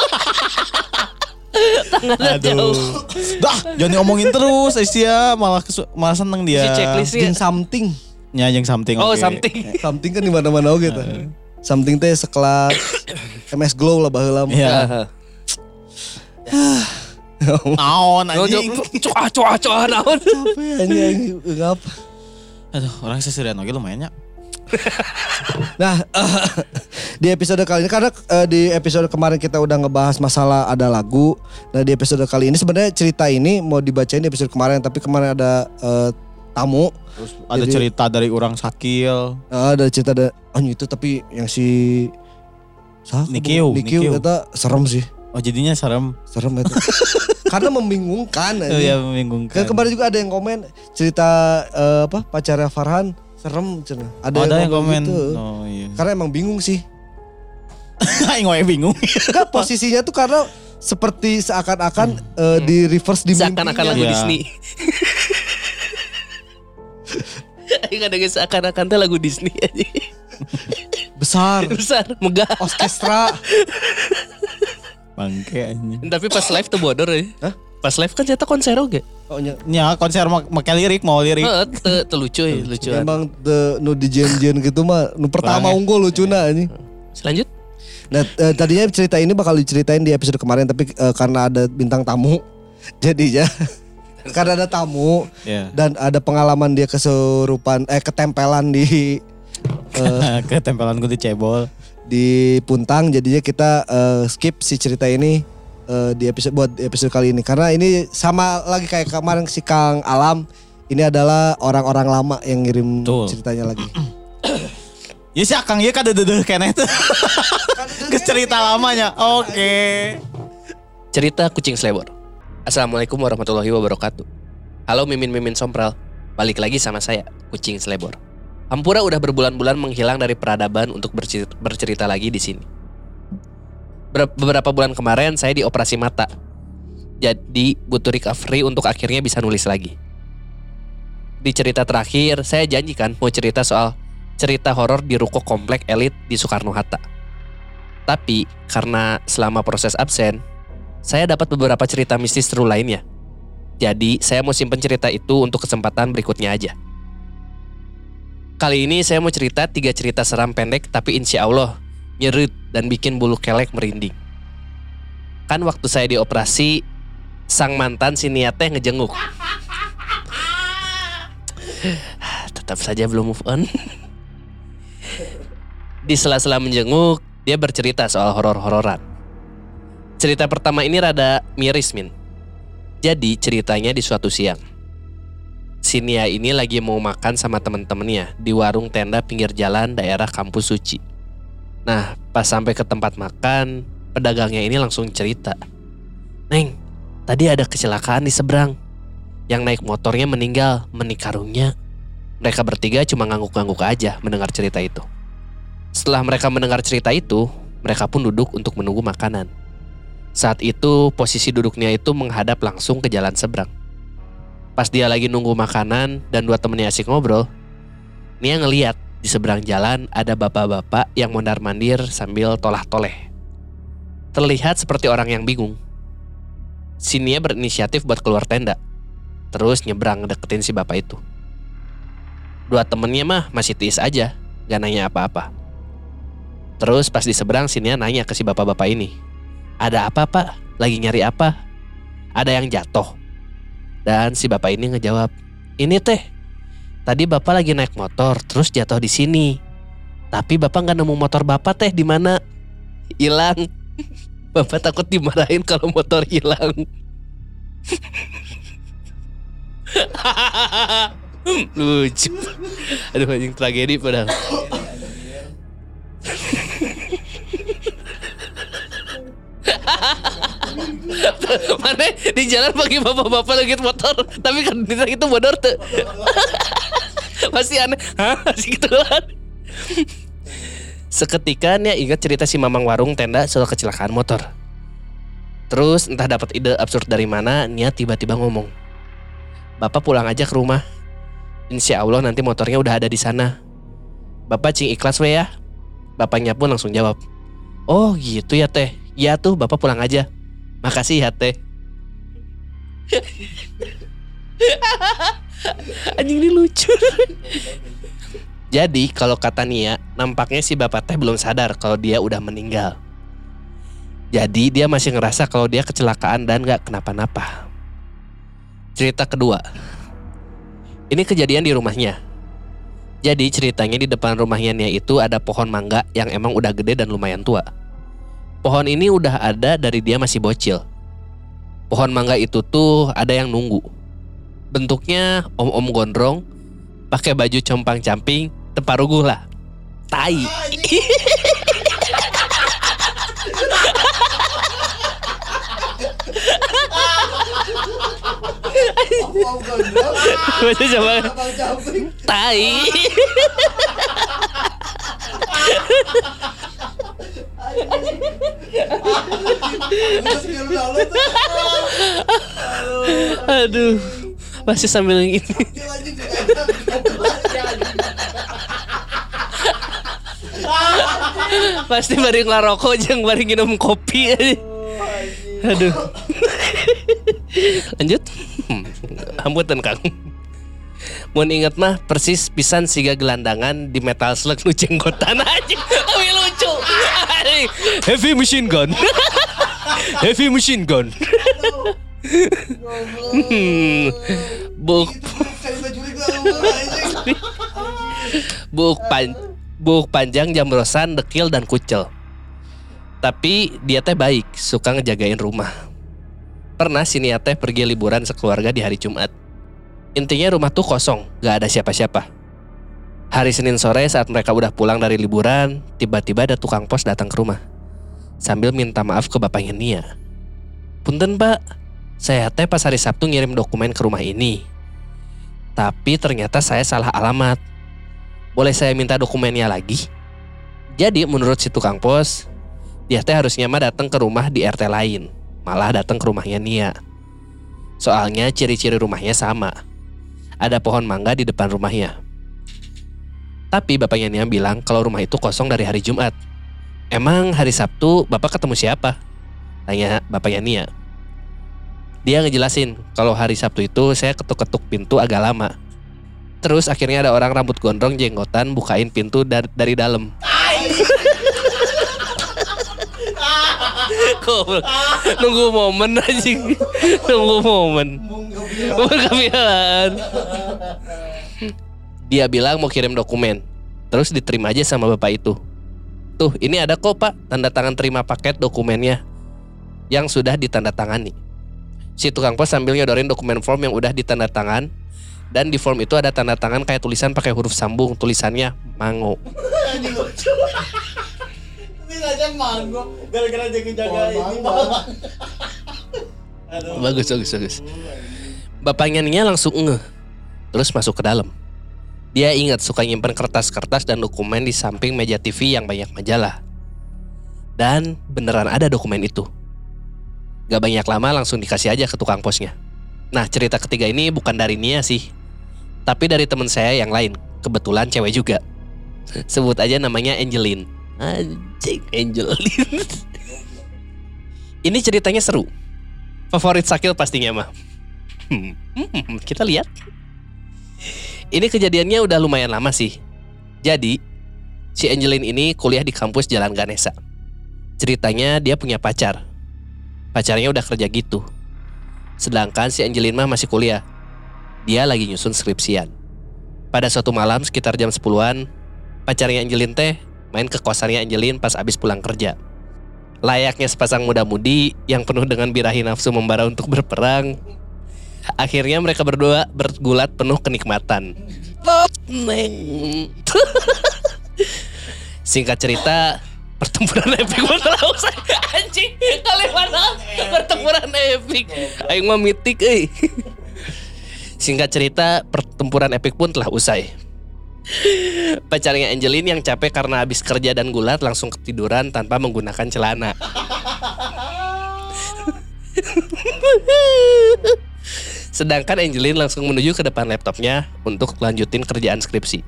S1: Tangannya jauh.
S2: Dah, jangan ngomongin terus Asia malah malah seneng dia.
S1: Si checklistnya.
S3: Jeung something.
S2: Nya yang something
S1: Oh
S2: oke.
S1: something.
S3: Something kan di mana-mana oke gitu. Something teh sekelas MS Glow lah baheula mah.
S2: Iya. [sighs] Naon anjing.
S1: Coa coa coa naon.
S3: Capek anjing ngap.
S2: Aduh, orang seserian oke lumayan ya. [laughs]
S3: Nah, [laughs] di episode kali ini karena eh, di episode kemarin kita udah ngebahas masalah ada lagu. Nah, di episode kali ini sebenarnya cerita ini mau dibacain di episode kemarin tapi kemarin ada eh, tamu.
S2: Terus ada
S3: Jadi-
S2: cerita dari orang sakil.
S3: Ah, ada cerita ada oh itu tapi yang si
S2: Nikiu,
S3: Nikiu
S2: Nikiu.
S3: eta serem sih.
S2: Oh jadinya serem.
S3: Serem itu. [laughs] Karena membingungkan.
S2: Oh
S3: anjing.
S2: ya membingungkan.
S3: Kan kemarin juga ada yang komen cerita eh, apa pacarnya Farhan serem cenah.
S2: Oh, ada yang komen.
S3: gitu.
S2: Oh iya.
S3: Karena emang bingung sih. [laughs]
S2: Aing bingung.
S3: Enggak posisinya tuh karena seperti seakan-akan eh, di reverse di
S1: Seakan-akan lagu
S2: Iya.
S1: Disney. [laughs] Aing ada guys seakan-akan teh lagu Disney aja.
S3: besar [laughs]
S1: Besar, megah.
S3: orkestra.
S2: Bangke anjing.
S1: Tapi pas live tuh bodor ya.
S3: Hah?
S1: Pas live kan ternyata konser oge.
S3: Oh, nya.
S2: Nya konser mak make lirik mau lirik.
S1: Heeh, teu- lucu ya, lucu.
S3: Emang the nu di jen gitu mah nu pertama unggul lucuna anjing.
S1: Selanjut.
S3: Nah, eh, tadinya cerita ini bakal diceritain di episode kemarin tapi eh, karena ada bintang tamu [laughs] jadinya [laughs] karena ada tamu
S2: Ya.
S3: dan ada pengalaman dia kesurupan eh ketempelan di eh, [laughs]
S2: Ketempelan gue di cebol.
S3: di Puntang jadinya kita eh, skip si cerita ini eh, di episode buat di episode kali ini karena ini sama lagi kayak kemarin si Kang Alam ini adalah orang-orang lama yang ngirim
S2: Betul.
S3: ceritanya lagi. [clears throat]
S2: Ya si Akang ya kada dedeh keneh tuh. Geus cerita lamanya. Oke.
S1: Cerita kucing selebor. Assalamualaikum warahmatullahi wabarakatuh. Halo mimin-mimin sompral. Balik lagi sama saya, kucing selebor. Hampura udah berbulan-bulan menghilang dari peradaban untuk bercerita, lagi di sini. Ber- beberapa bulan kemarin saya dioperasi mata. Jadi butuh recovery untuk akhirnya bisa nulis lagi. Di cerita terakhir, saya janjikan mau cerita soal cerita horor di ruko komplek elit di Soekarno-Hatta. Tapi karena selama proses absen, saya dapat beberapa cerita mistis seru lainnya. Jadi, saya mau simpen cerita itu untuk kesempatan berikutnya aja. Kali ini saya mau cerita tiga cerita seram pendek tapi insya Allah nyerut dan bikin bulu kelek merinding. Kan waktu saya dioperasi, sang mantan si niatnya ngejenguk. [laughs] Tetap saja belum move on. [laughs] Di sela-sela menjenguk, dia bercerita soal horor-hororan. Cerita pertama ini rada miris, Min. Jadi ceritanya di suatu siang. Si Nia ini lagi mau makan sama temen-temennya di warung tenda pinggir jalan daerah Kampus Suci. Nah, pas sampai ke tempat makan, pedagangnya ini langsung cerita. Neng, tadi ada kecelakaan di seberang. Yang naik motornya meninggal, menikarungnya. Mereka bertiga cuma ngangguk-ngangguk aja mendengar cerita itu. Setelah mereka mendengar cerita itu, mereka pun duduk untuk menunggu makanan. Saat itu posisi duduknya itu menghadap langsung ke jalan seberang. Pas dia lagi nunggu makanan dan dua temennya asik ngobrol, Nia ngeliat di seberang jalan ada bapak-bapak yang mondar-mandir sambil tolah-toleh. Terlihat seperti orang yang bingung. Si Nia berinisiatif buat keluar tenda, terus nyebrang deketin si bapak itu. Dua temennya mah masih tiis aja, gak nanya apa-apa. Terus pas di seberang si Nia nanya ke si bapak-bapak ini, ada apa pak? Lagi nyari apa? Ada yang jatuh. Dan si bapak ini ngejawab, ini teh, tadi bapak lagi naik motor terus jatuh di sini. Tapi bapak nggak nemu motor bapak teh di mana? Hilang. [laughs] Bapak takut dimarahin kalau motor hilang. [laughs] Lucu. Aduh anjing tragedi padahal. [laughs] Mana di jalan pagi bapak-bapak lagi motor Tapi kan itu bodor tuh Masih aneh Hah? Masih gitu kan Seketika nih ingat cerita si Mamang Warung tenda soal kecelakaan motor. Terus entah dapat ide absurd dari mana, Nia tiba-tiba ngomong, Bapak pulang aja ke rumah. Insya Allah nanti motornya udah ada di sana. Bapak cing ikhlas we ya. Bapaknya pun langsung jawab, Oh gitu ya teh. Ya tuh bapak pulang aja. Makasih ya teh. [laughs] Anjing ini lucu. [laughs] Jadi kalau kata Nia, nampaknya si bapak teh belum sadar kalau dia udah meninggal. Jadi dia masih ngerasa kalau dia kecelakaan dan gak kenapa-napa. Cerita kedua. Ini kejadian di rumahnya. Jadi ceritanya di depan rumahnya Nia itu ada pohon mangga yang emang udah gede dan lumayan tua. Pohon ini udah ada dari dia masih bocil. Pohon mangga itu tuh ada yang nunggu. Bentuknya om-om gondrong, pakai baju compang-camping, teparugu lah. Tai. Baca coba. Tai. Aduh. Masih sambil ini. Pasti bari ngarokok jeung bari minum kopi. Aduh. Lanjut. Hmm, Hambutan Kang. Mun inget mah persis pisan siga gelandangan di metal slug nu jenggotan [laughs] aja. Tapi lucu. Heavy machine gun. [laughs] Heavy machine gun. [laughs] Buk buk pan buk panjang jambrosan dekil dan kucel. Tapi dia teh baik, suka ngejagain rumah. Pernah si Nia teh pergi liburan sekeluarga di hari Jumat. Intinya rumah tuh kosong, gak ada siapa-siapa. Hari Senin sore saat mereka udah pulang dari liburan, tiba-tiba ada tukang pos datang ke rumah. Sambil minta maaf ke bapaknya Nia. Punten pak, saya teh pas hari Sabtu ngirim dokumen ke rumah ini. Tapi ternyata saya salah alamat. Boleh saya minta dokumennya lagi? Jadi menurut si tukang pos, dia teh harusnya mah datang ke rumah di RT lain, malah datang ke rumahnya Nia. Soalnya ciri-ciri rumahnya sama. Ada pohon mangga di depan rumahnya. Tapi bapaknya Nia bilang kalau rumah itu kosong dari hari Jumat. Emang hari Sabtu bapak ketemu siapa? Tanya bapaknya Nia. Dia ngejelasin kalau hari Sabtu itu saya ketuk-ketuk pintu agak lama. Terus akhirnya ada orang rambut gondrong jenggotan bukain pintu dari, dari dalam. Goblok. Nunggu momen aja. Nunggu momen. Dia bilang mau kirim dokumen. Terus diterima aja sama bapak itu. Tuh, ini ada kok pak tanda tangan terima paket dokumennya yang sudah ditandatangani. Si tukang pos sambil nyodorin dokumen form yang udah ditandatangan dan di form itu ada tanda tangan kayak tulisan pakai huruf sambung tulisannya mango.
S5: Ini aja manggo gara-gara jaga-jaga ini. [laughs] Aduh.
S1: Bagus bagus bagus. Bapaknya Nia langsung ngeh. Terus masuk ke dalam. Dia ingat suka nyimpen kertas-kertas dan dokumen di samping meja TV yang banyak majalah. Dan beneran ada dokumen itu. Gak banyak lama langsung dikasih aja ke tukang posnya. Nah cerita ketiga ini bukan dari Nia sih. Tapi dari temen saya yang lain. Kebetulan cewek juga. [laughs] Sebut aja namanya Angeline. Anjing Angeline. ini ceritanya seru. Favorit Sakil pastinya mah. Hmm, hmm, kita lihat. Ini kejadiannya udah lumayan lama sih. Jadi, si Angeline ini kuliah di kampus Jalan Ganesa. Ceritanya dia punya pacar. Pacarnya udah kerja gitu. Sedangkan si Angeline mah masih kuliah. Dia lagi nyusun skripsian. Pada suatu malam sekitar jam 10-an, pacarnya Angelin teh main ke kosannya Angelin pas abis pulang kerja. Layaknya sepasang muda-mudi yang penuh dengan birahi nafsu membara untuk berperang. Akhirnya mereka berdua bergulat penuh kenikmatan. Singkat cerita, pertempuran epic pun telah usai. Anjing, kalian mana pertempuran epic? Ayo mah mitik. Singkat cerita, pertempuran epic pun telah usai. Pacarnya Angelin yang capek karena habis kerja dan gulat langsung ketiduran tanpa menggunakan celana. Sedangkan Angelin langsung menuju ke depan laptopnya untuk lanjutin kerjaan skripsi.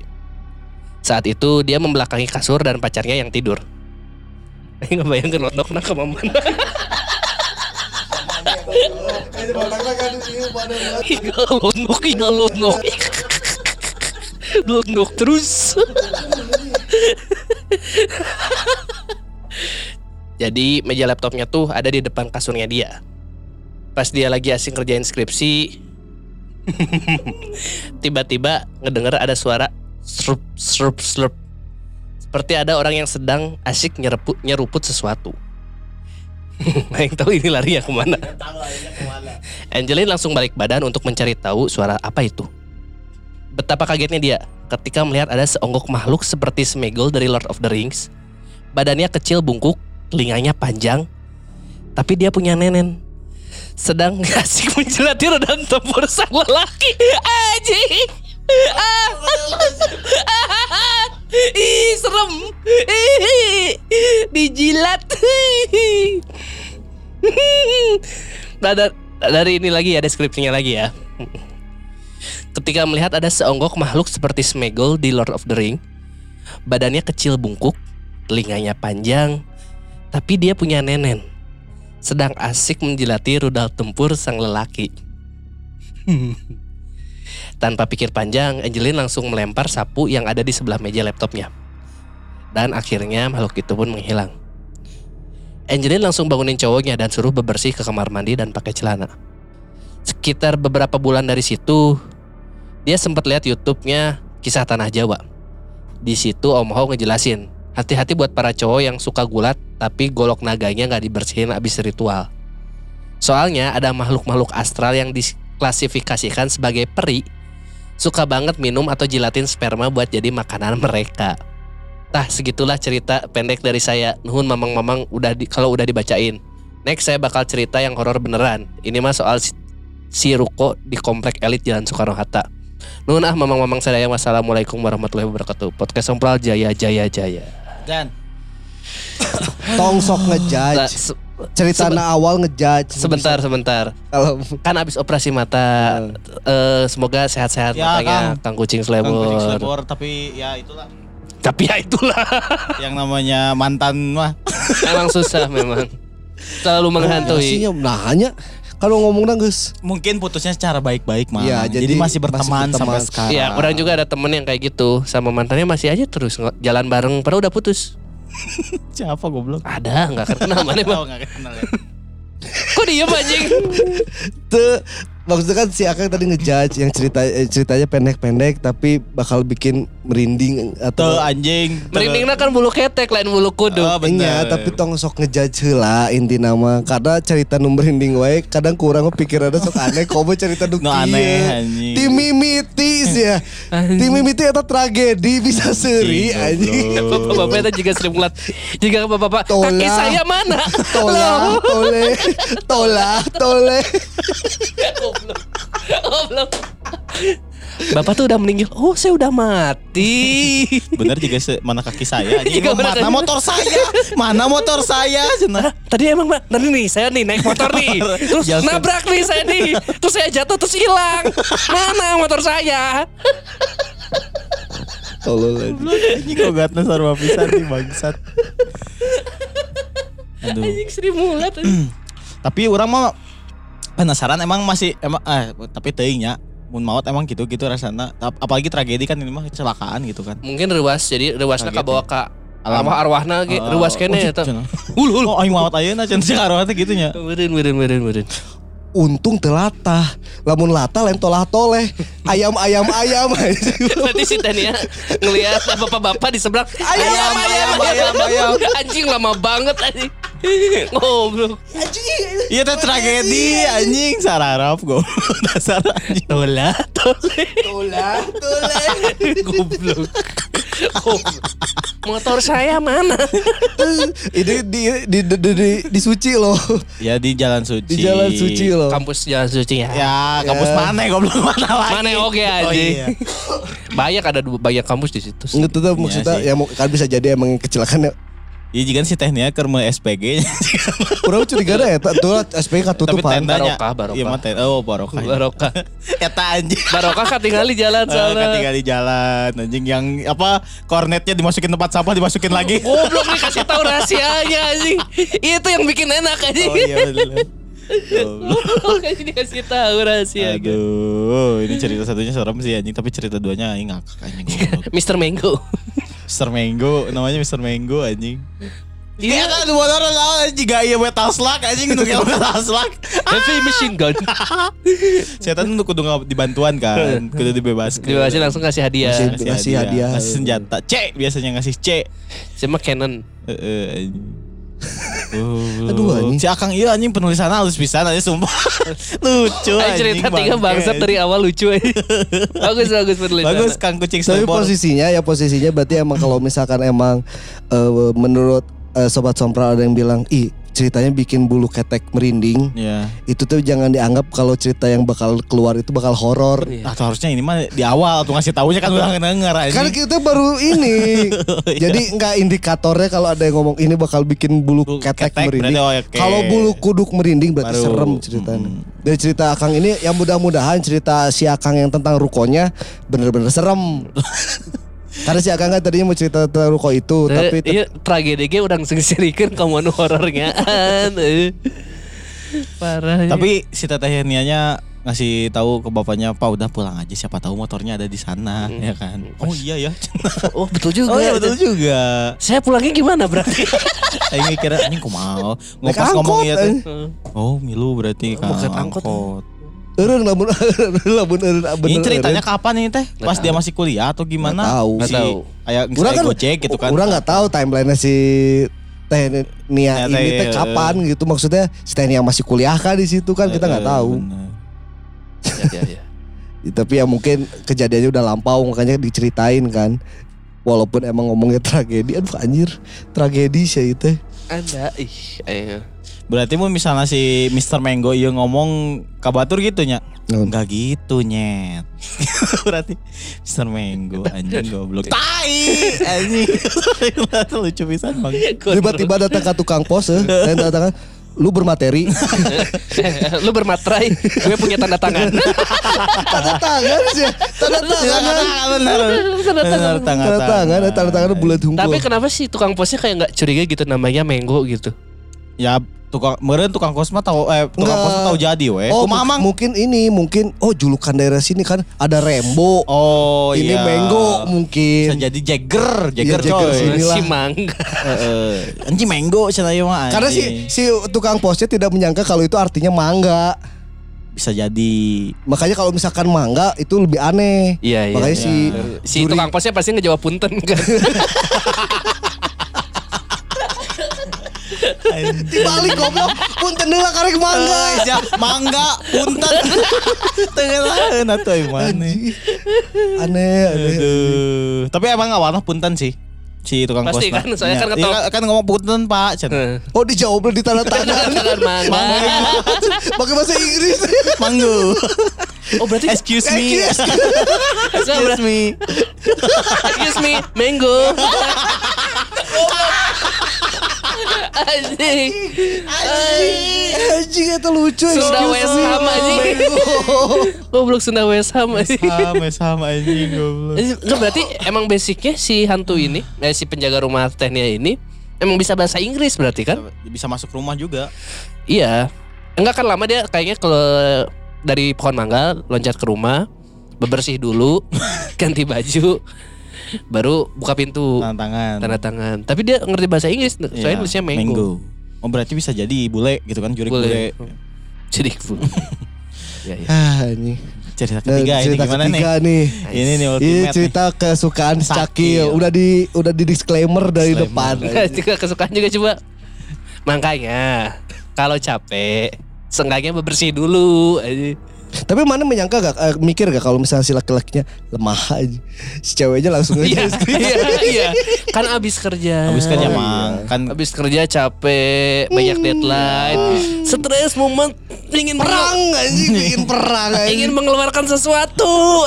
S1: Saat itu dia membelakangi kasur dan pacarnya yang tidur. [laughs] Eh ngebayangin lotok nak ke mama. Lonok terus. Jadi meja laptopnya tuh ada di depan kasurnya dia. Pas dia lagi asing kerjain skripsi, tiba-tiba ngedenger ada suara slurp slurp slurp. Seperti ada orang yang sedang asik nyeruput, nyeruput sesuatu. Nah, yang tahu ini lari ya ke mana? Angelin langsung balik badan untuk mencari tahu suara apa itu. Betapa kagetnya dia ketika melihat ada seonggok makhluk seperti Smegol dari Lord of the Rings. Badannya kecil bungkuk, telinganya panjang, tapi dia punya nenen. Sedang [laughs] asik menjelati roda tempur sang lelaki. Aji. Ah. Ih, serem. Dijilat. Nah, da- dari ini lagi ya deskripsinya lagi ya. Ketika melihat ada seonggok makhluk seperti Smegol di Lord of the Ring, badannya kecil bungkuk, telinganya panjang, tapi dia punya nenen. Sedang asik menjilati rudal tempur sang lelaki. [laughs] Tanpa pikir panjang, Angelin langsung melempar sapu yang ada di sebelah meja laptopnya. Dan akhirnya makhluk itu pun menghilang. Angelin langsung bangunin cowoknya dan suruh bebersih ke kamar mandi dan pakai celana. Sekitar beberapa bulan dari situ, dia sempat lihat YouTube-nya kisah tanah Jawa. Di situ Om Ho ngejelasin, hati-hati buat para cowok yang suka gulat tapi golok naganya nggak dibersihin abis ritual. Soalnya ada makhluk-makhluk astral yang diklasifikasikan sebagai peri, suka banget minum atau jilatin sperma buat jadi makanan mereka. Tah segitulah cerita pendek dari saya. Nuhun mamang-mamang udah di, kalau udah dibacain. Next saya bakal cerita yang horor beneran. Ini mah soal si, si Ruko di komplek elit Jalan Soekarno Hatta. Nuhun ah mamang-mamang saya. Wassalamualaikum warahmatullahi wabarakatuh. Podcast Sompral Jaya Jaya Jaya.
S2: Dan [coughs]
S3: Tong sok
S1: Nah,
S3: ngejudge.
S1: se-
S3: Cerita
S1: seben-
S3: awal ngejudge.
S1: sebentar sebentar.
S3: Kalau
S1: Kan abis operasi mata. eh, semoga sehat-sehat
S2: Ya,
S1: matanya Kang, Kucing
S2: Kang Kucing.
S1: Slebor,
S2: tapi ya itulah
S1: Tapi ya itulah. [laughs]
S2: yang namanya mantan mah.
S1: Emang susah memang. Selalu menghantui.
S3: Nah hanya kalau ngomong guys.
S2: Mungkin putusnya secara baik-baik mah.
S3: Iya,
S2: jadi,
S3: jadi
S2: masih berteman
S3: masih berteman.
S2: sampai sekarang.
S1: Iya, orang juga ada temen yang kayak gitu sama mantannya masih aja terus jalan bareng padahal udah putus. [laughs]
S2: Siapa goblok?
S1: Ada nggak kenal mana [laughs]
S2: Oh,
S1: mah.
S2: nggak kenal ya.
S1: Kok diem anjing?
S3: Tuh maksudnya kan si Akang tadi ngejudge yang cerita eh, ceritanya pendek-pendek tapi bakal bikin merinding
S2: Tuh
S3: atau
S2: anjing.
S1: Merindingna kan bulu ketek lain bulu kudu.
S2: Oh,
S3: Iya, tapi tong sok ngejudge heula inti nama karena cerita nu merinding wae kadang kurang pikirannya sok aneh komo cerita nu [laughs]
S2: aneh, anjing.
S3: Ti mimiti sih ya. [laughs] Ti mimiti eta tragedi bisa seuri anjing.
S1: Bapak-bapak itu juga sering mulat. Jika bapak-bapak kaki saya mana?
S3: Tola, tole, tola, tole. [laughs]
S1: Goblok. Goblok. Bapak tuh udah meninggal. Oh, saya udah mati. [laughs]
S2: Bener juga se- mana kaki saya. [laughs] Anjing,
S1: Iya,
S2: mana motor saya? Mana motor saya? Cenah.
S1: Tadi emang Mbak, tadi nih saya nih naik motor nih. [laughs] Terus
S2: Jatuh.
S1: nabrak nih saya nih. Terus saya jatuh terus hilang. Mana motor saya?
S3: Tolol aja.
S2: Anjing gogatna sarua pisan nih bangsat. Aduh.
S1: Anjing Sri Mulat. [clears throat]
S2: Tapi orang mah penasaran emang masih emang eh tapi teuing nya mun maut emang gitu gitu rasanya. Ap- apalagi tragedi kan ini mah kecelakaan gitu kan.
S1: Mungkin ruas jadi ruasnya kabawa ka
S2: Alam-
S1: arwah-arwahna ge
S2: Oh,
S1: ruas
S2: oh,
S1: kene
S2: oh,
S1: eta. [laughs] Hul hul.
S2: oh aing maut ayeuna cenah si arwah teh gitu nya
S1: Meureun meureun meureun meureun.
S3: untung telatah lamun lata lain tolah toleh ayam ayam ayam. [laughs]
S1: Nanti si Tania ngelihat bapak-bapak di seberang.
S3: Ayam, ayam, ayam, ayam.
S1: Anjing lama banget anjing. [laughs] Ngobrol.
S2: Iya teh tragedi anjing sararap gue. [laughs] Dasar anjing.
S1: Tola, tole.
S3: tolah toleh [laughs]
S1: Goblok. Motor saya mana?
S3: ini di di di, di, di, di suci loh
S2: Ya di jalan suci.
S3: di jalan suci loh
S1: Kampus Jalan Suci ya.
S2: Ya kampus
S3: Ya.
S2: mana goblok mana lagi.
S1: Mana oke
S2: Oh,
S1: anjing.
S2: iya.
S1: Banyak ada banyak kampus di situ. sih.
S3: Nggak tetap maksudnya
S2: sih.
S3: ya mau- kan bisa jadi emang kecelakaan ya.
S2: Iya jika si tehnya keur mau SPG. [laughs]
S3: Kurang curiga dah ya, tuh SPG
S2: Tapi
S3: ketutupan.
S2: tendanya.
S1: Barokah, barokah.
S2: Iya mah tenda. Oh barokah. [laughs]
S1: Barokah.
S2: Eta anjing.
S1: Barokah kan tinggal di jalan
S2: Eh,
S1: sana.
S2: kan tinggal di jalan anjing yang apa kornetnya dimasukin tempat sampah dimasukin lagi. [laughs]
S1: Goblok nih kasih tahu rahasianya anjing. Itu yang bikin enak anjing.
S2: Oh iya bener. Goblok
S1: anjing dikasih tahu rahasia.
S2: Aduh, ini cerita satunya serem sih anjing, tapi cerita duanya aing ngakak anjing goblok.
S1: Mr. Mango.
S2: Mr. Mango, namanya Mr. Mango anjing. Iya
S1: Iya.
S2: kan dua orang lah jika iya metal slug anjing kayak metal slug.
S1: Heavy machine gun. [laughs]
S2: Setan tuh kudu nggak dibantuan kan, kudu dibebaskan.
S1: Dibasih langsung kasih hadiah.
S3: Kasih- hadiah.
S2: Senjata. C biasanya ngasih C.
S1: Cuma Canon.
S2: Heeh, anjing. Uh,
S3: Aduh, anjing.
S2: Si Akang iya anjing penulisan halus pisan aja sumpah. [laughs] Lucu anjing.
S1: cerita tiga bangsat
S2: anjing.
S1: dari awal lucu aja. bagus bagus penulisan.
S2: Bagus Kang Kucing
S3: Tapi
S2: Snowball.
S3: posisinya ya posisinya berarti emang kalau misalkan emang eh, menurut eh, sobat sompral ada yang bilang, ih ceritanya bikin bulu ketek merinding.
S2: Iya.
S3: Itu tuh jangan dianggap kalau cerita yang bakal keluar itu bakal horor.
S1: Iya.
S2: Atau harusnya ini mah di awal tuh ngasih taunya kan udah denger anjing.
S3: Kan kita baru ini. [laughs] Jadi nggak indikatornya kalau ada yang ngomong ini bakal bikin bulu
S2: Bulu
S3: ketek,
S2: ketek
S3: merinding.
S2: berarti oke.
S3: Kalau bulu kuduk merinding berarti
S2: Baru.
S3: serem ceritanya.
S2: Hmm.
S3: Dari cerita Akang ini yang mudah-mudahan cerita si Akang yang tentang rukonya bener-bener serem. [laughs] Karena si Akang kan tadinya mau cerita tentang ruko itu, tapi
S1: Tapi iya tragedi ge udah singkirikeun ka anu horornya. Eh. Parah. ya.
S2: Tapi si teteh nianya ngasih tahu ke bapaknya, "Pak udah pulang aja siapa tahu motornya ada di sana."
S1: Hmm.
S2: Ya kan. Oh iya ya. [laughs]
S1: oh betul juga.
S2: oh iya betul juga.
S1: Saya pulangnya gimana berarti? [laughs]
S2: Aing mikirnya anjing kumaha. Ngomong
S3: angkot,
S2: iya teh.
S3: anjing.
S2: Oh, milu berarti kan.
S1: Bukan angkot.
S3: Eureun lamun [laughs] lamun eureun
S2: Ini ceritanya kapan ini teh? Pas dia masih kuliah atau gimana?
S3: Nggak tahu.
S1: Nggak
S2: Si,
S1: tahu.
S2: Kayak
S3: Urang
S2: misalnya
S3: kan
S2: Gojek gitu kan.
S3: Urang nggak tahu timelinenya si Teh Nia
S2: Ya,
S3: ini
S2: teh,
S3: teh kapan gitu maksudnya si Teh Nia masih kuliah kan di situ kan kita nggak
S2: Eh,
S3: tahu.
S1: ya, ya, [laughs] ya.
S3: Tapi ya mungkin kejadiannya udah lampau makanya diceritain kan. Walaupun emang ngomongnya tragedi, aduh anjir tragedi sih itu.
S1: Ada ih ayo.
S2: Berarti mau misalnya si Mr. Mango iya ngomong kabatur gitu nya. Enggak gitu nyet. [laughs] Berarti Mr. Mango anjing goblok. Tai anjing. Lucu pisan bang.
S3: Tiba-tiba datang ke tukang pos eh, dan datang lu bermateri [laughs]
S1: lu bermatrai, gue punya tanda tangan. [laughs]
S3: tanda tangan sih tanda tangan
S2: benar. Benar tangga
S3: tanda tangan tanda tangan bulat hunkul
S1: Tapi kenapa sih tukang posnya kayak nggak curiga gitu namanya Menggo gitu?
S2: Ya tukang meren tukang kos mah tahu eh tukang
S3: Nggak.
S2: kos mah tahu jadi weh.
S3: oh
S2: Kumaha,
S3: mung-
S2: Mang?
S3: mungkin ini mungkin oh julukan daerah sini kan ada Rembo
S2: Oh
S3: ini
S2: iya.
S3: Mango mungkin
S2: Bisa jadi Jagger, Jagger
S3: Iya, Jagger
S2: coy.
S3: sini. Inilah.
S1: Si Mangga.
S2: Heeh. Anjing Mango cenah mah.
S3: karena si si tukang posnya tidak menyangka kalau itu artinya mangga
S2: bisa jadi
S3: makanya kalau misalkan mangga itu lebih aneh
S1: Iya iya.
S3: makanya
S1: iya.
S3: si
S1: Si
S3: juri-
S1: tukang posnya pasti ngejawab punten kan. [laughs]
S3: dibalik goblok punten deula karek mangga
S2: Eh, ja, mangga punten. [laughs] Tengah atuh ieu mana.
S3: aneh aneh
S2: Aduh. Tapi emang awalnya punten sih. Si tukang
S1: Pasti
S2: kosna.
S1: kan, soalnya kan
S2: Iya,
S1: ngetop.
S2: iya, kan ngomong punten Pak. cenah.
S3: oh dijawab di tanda tangan [laughs]
S1: Tangan mangga.
S3: pakai bahasa Inggris
S2: Manggu.
S1: Oh berarti
S2: Excuse me.
S1: Excuse
S2: me.
S1: Excuse me, Mango. [laughs] Anjing.
S3: anjing itu lucu
S1: Sunda [laughs] West. Ham anjing. Goblok Sunda West Ham anjing.
S2: Sama sama anjing goblok.
S1: Berarti emang basicnya si hantu ini, eh, si penjaga rumah tehnya ini emang bisa bahasa Inggris berarti kan?
S2: Bisa masuk rumah juga.
S1: Iya. Enggak kan lama dia kayaknya kalau dari pohon mangga loncat ke rumah, bebersih dulu, [laughs] ganti baju, baru buka pintu,
S2: Tantangan.
S1: tanda tangan. Tapi dia ngerti bahasa Inggris, soalnya
S2: Iya,
S1: nulisnya mango.
S2: Oh berarti bisa jadi bule gitu kan juri
S1: Bule.
S2: bule.
S1: Cidikfu. ya, ya.
S3: Ah, ini.
S2: Cerita
S3: Dan
S2: ketiga ini
S3: cerita
S2: gimana
S3: ketiga
S2: nih?
S3: nih.
S2: Ini nih
S3: Ini
S2: ultimate nih.
S3: cerita kesukaan si
S2: Sakil.
S3: Cakil. Udah di udah di disclaimer dari
S2: Disclaimer.
S3: depan. [laughs]
S1: juga kesukaan juga coba. Makanya kalau capek, seenggaknya bebersih dulu. Aja.
S3: Tapi mana menyangka gak eh, mikir gak kalau misalnya si laki-lakinya lemah aja. Si ceweknya langsung
S1: Iya,
S3: aja. [laughs]
S1: iya, iya. Kan abis kerja.
S2: Habis kerja
S3: Oh,
S2: mang
S3: iya.
S2: kan
S1: Habis kerja capek, banyak deadline, stres, momen ingin
S3: perang anjing bikin perang anjing.
S1: ingin mengeluarkan sesuatu.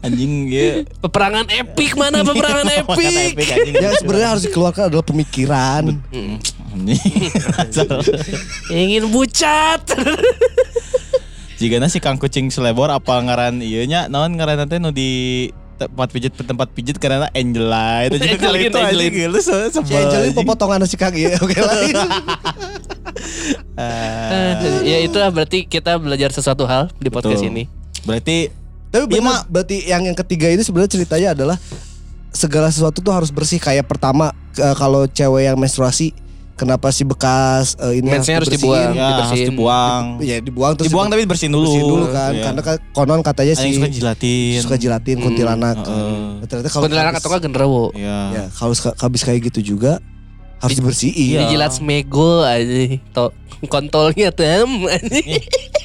S2: anjing ya.
S1: Peperangan epic mana peperangan
S2: Makan
S1: epic?
S2: epic, anjing.
S3: Ya sebenarnya harus dikeluarkan adalah pemikiran.
S2: Anjing. [laughs]
S1: ingin bucat. [laughs]
S2: Jika nasi kang kucing selebor apa ngaran iya nya naon ngaran nanti nu di tempat pijit tempat pijit karena Angela itu [laughs] juga kali itu
S1: Angelin.
S2: lu se-
S3: Si
S2: sebel
S3: Angelin pepotongan si kaki ya. Oke [laughs] lain.
S2: Ah,
S1: ya itulah berarti kita belajar sesuatu hal di podcast
S2: betul.
S1: ini.
S2: berarti
S3: Tapi
S2: Iya,
S3: benar, berarti yang yang ketiga ini sebenarnya ceritanya adalah segala sesuatu tuh harus bersih. Kayak pertama eh, kalau cewek yang menstruasi, kenapa sih bekas eh, ini
S1: harus
S3: dibersihin?
S1: dibuang.
S2: ya harus
S1: dibersihin.
S2: dibuang
S3: Ya dibuang terus
S2: dibuang tapi bersihin dulu
S3: bersihin dulu kan.
S2: Iya.
S3: Karena kan konon katanya sih
S2: suka jilatin
S3: suka jilatin kuntilanak.
S2: heeh.
S3: Nah, ternyata kalau
S1: Kuntilanak
S3: habis-
S1: atau enggak genderuwo.
S2: Iya.
S3: Ya, kalau habis kayak gitu juga harus dibersihin.
S2: Iya.
S1: Dijilat smegol aja. To kontolnya tem aja.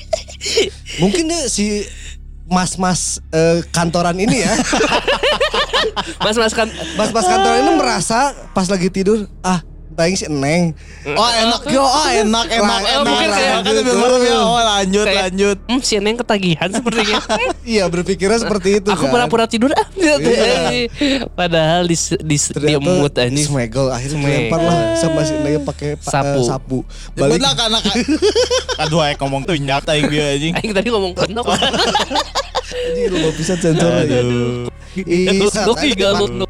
S1: [laughs]
S3: Mungkin ya si mas-mas eh, kantoran ini ya, [laughs]
S1: Mas mas kan
S3: mas-mas kantoran ini merasa pas lagi tidur, ah, tayang si Neng.
S2: Oh enak yo, oh enak enak
S3: Oh,
S2: enak.
S1: mungkin kayak
S2: Kan lebih merem ya. Oh lanjut
S1: Kayak-
S2: lanjut.
S1: hmm, si Neng ketagihan sepertinya. [laughs]
S3: Iya berpikirnya seperti itu
S1: Aku
S3: kan.
S1: pura-pura tidur ah. Padahal di di, di mood aja.
S3: Smegel akhirnya
S1: Smegel.
S3: dilempar lah sama si Neng pakai pa-
S1: Sapu.
S3: eh, sapu.
S2: Balik
S3: Balik
S2: karena [laughs] Aduh ayo ngomong tuh nyata yang dia anjing.
S1: Aing tadi ngomong kenok. [laughs]
S3: anjing lu bisa sensor lagi.
S2: Aduh.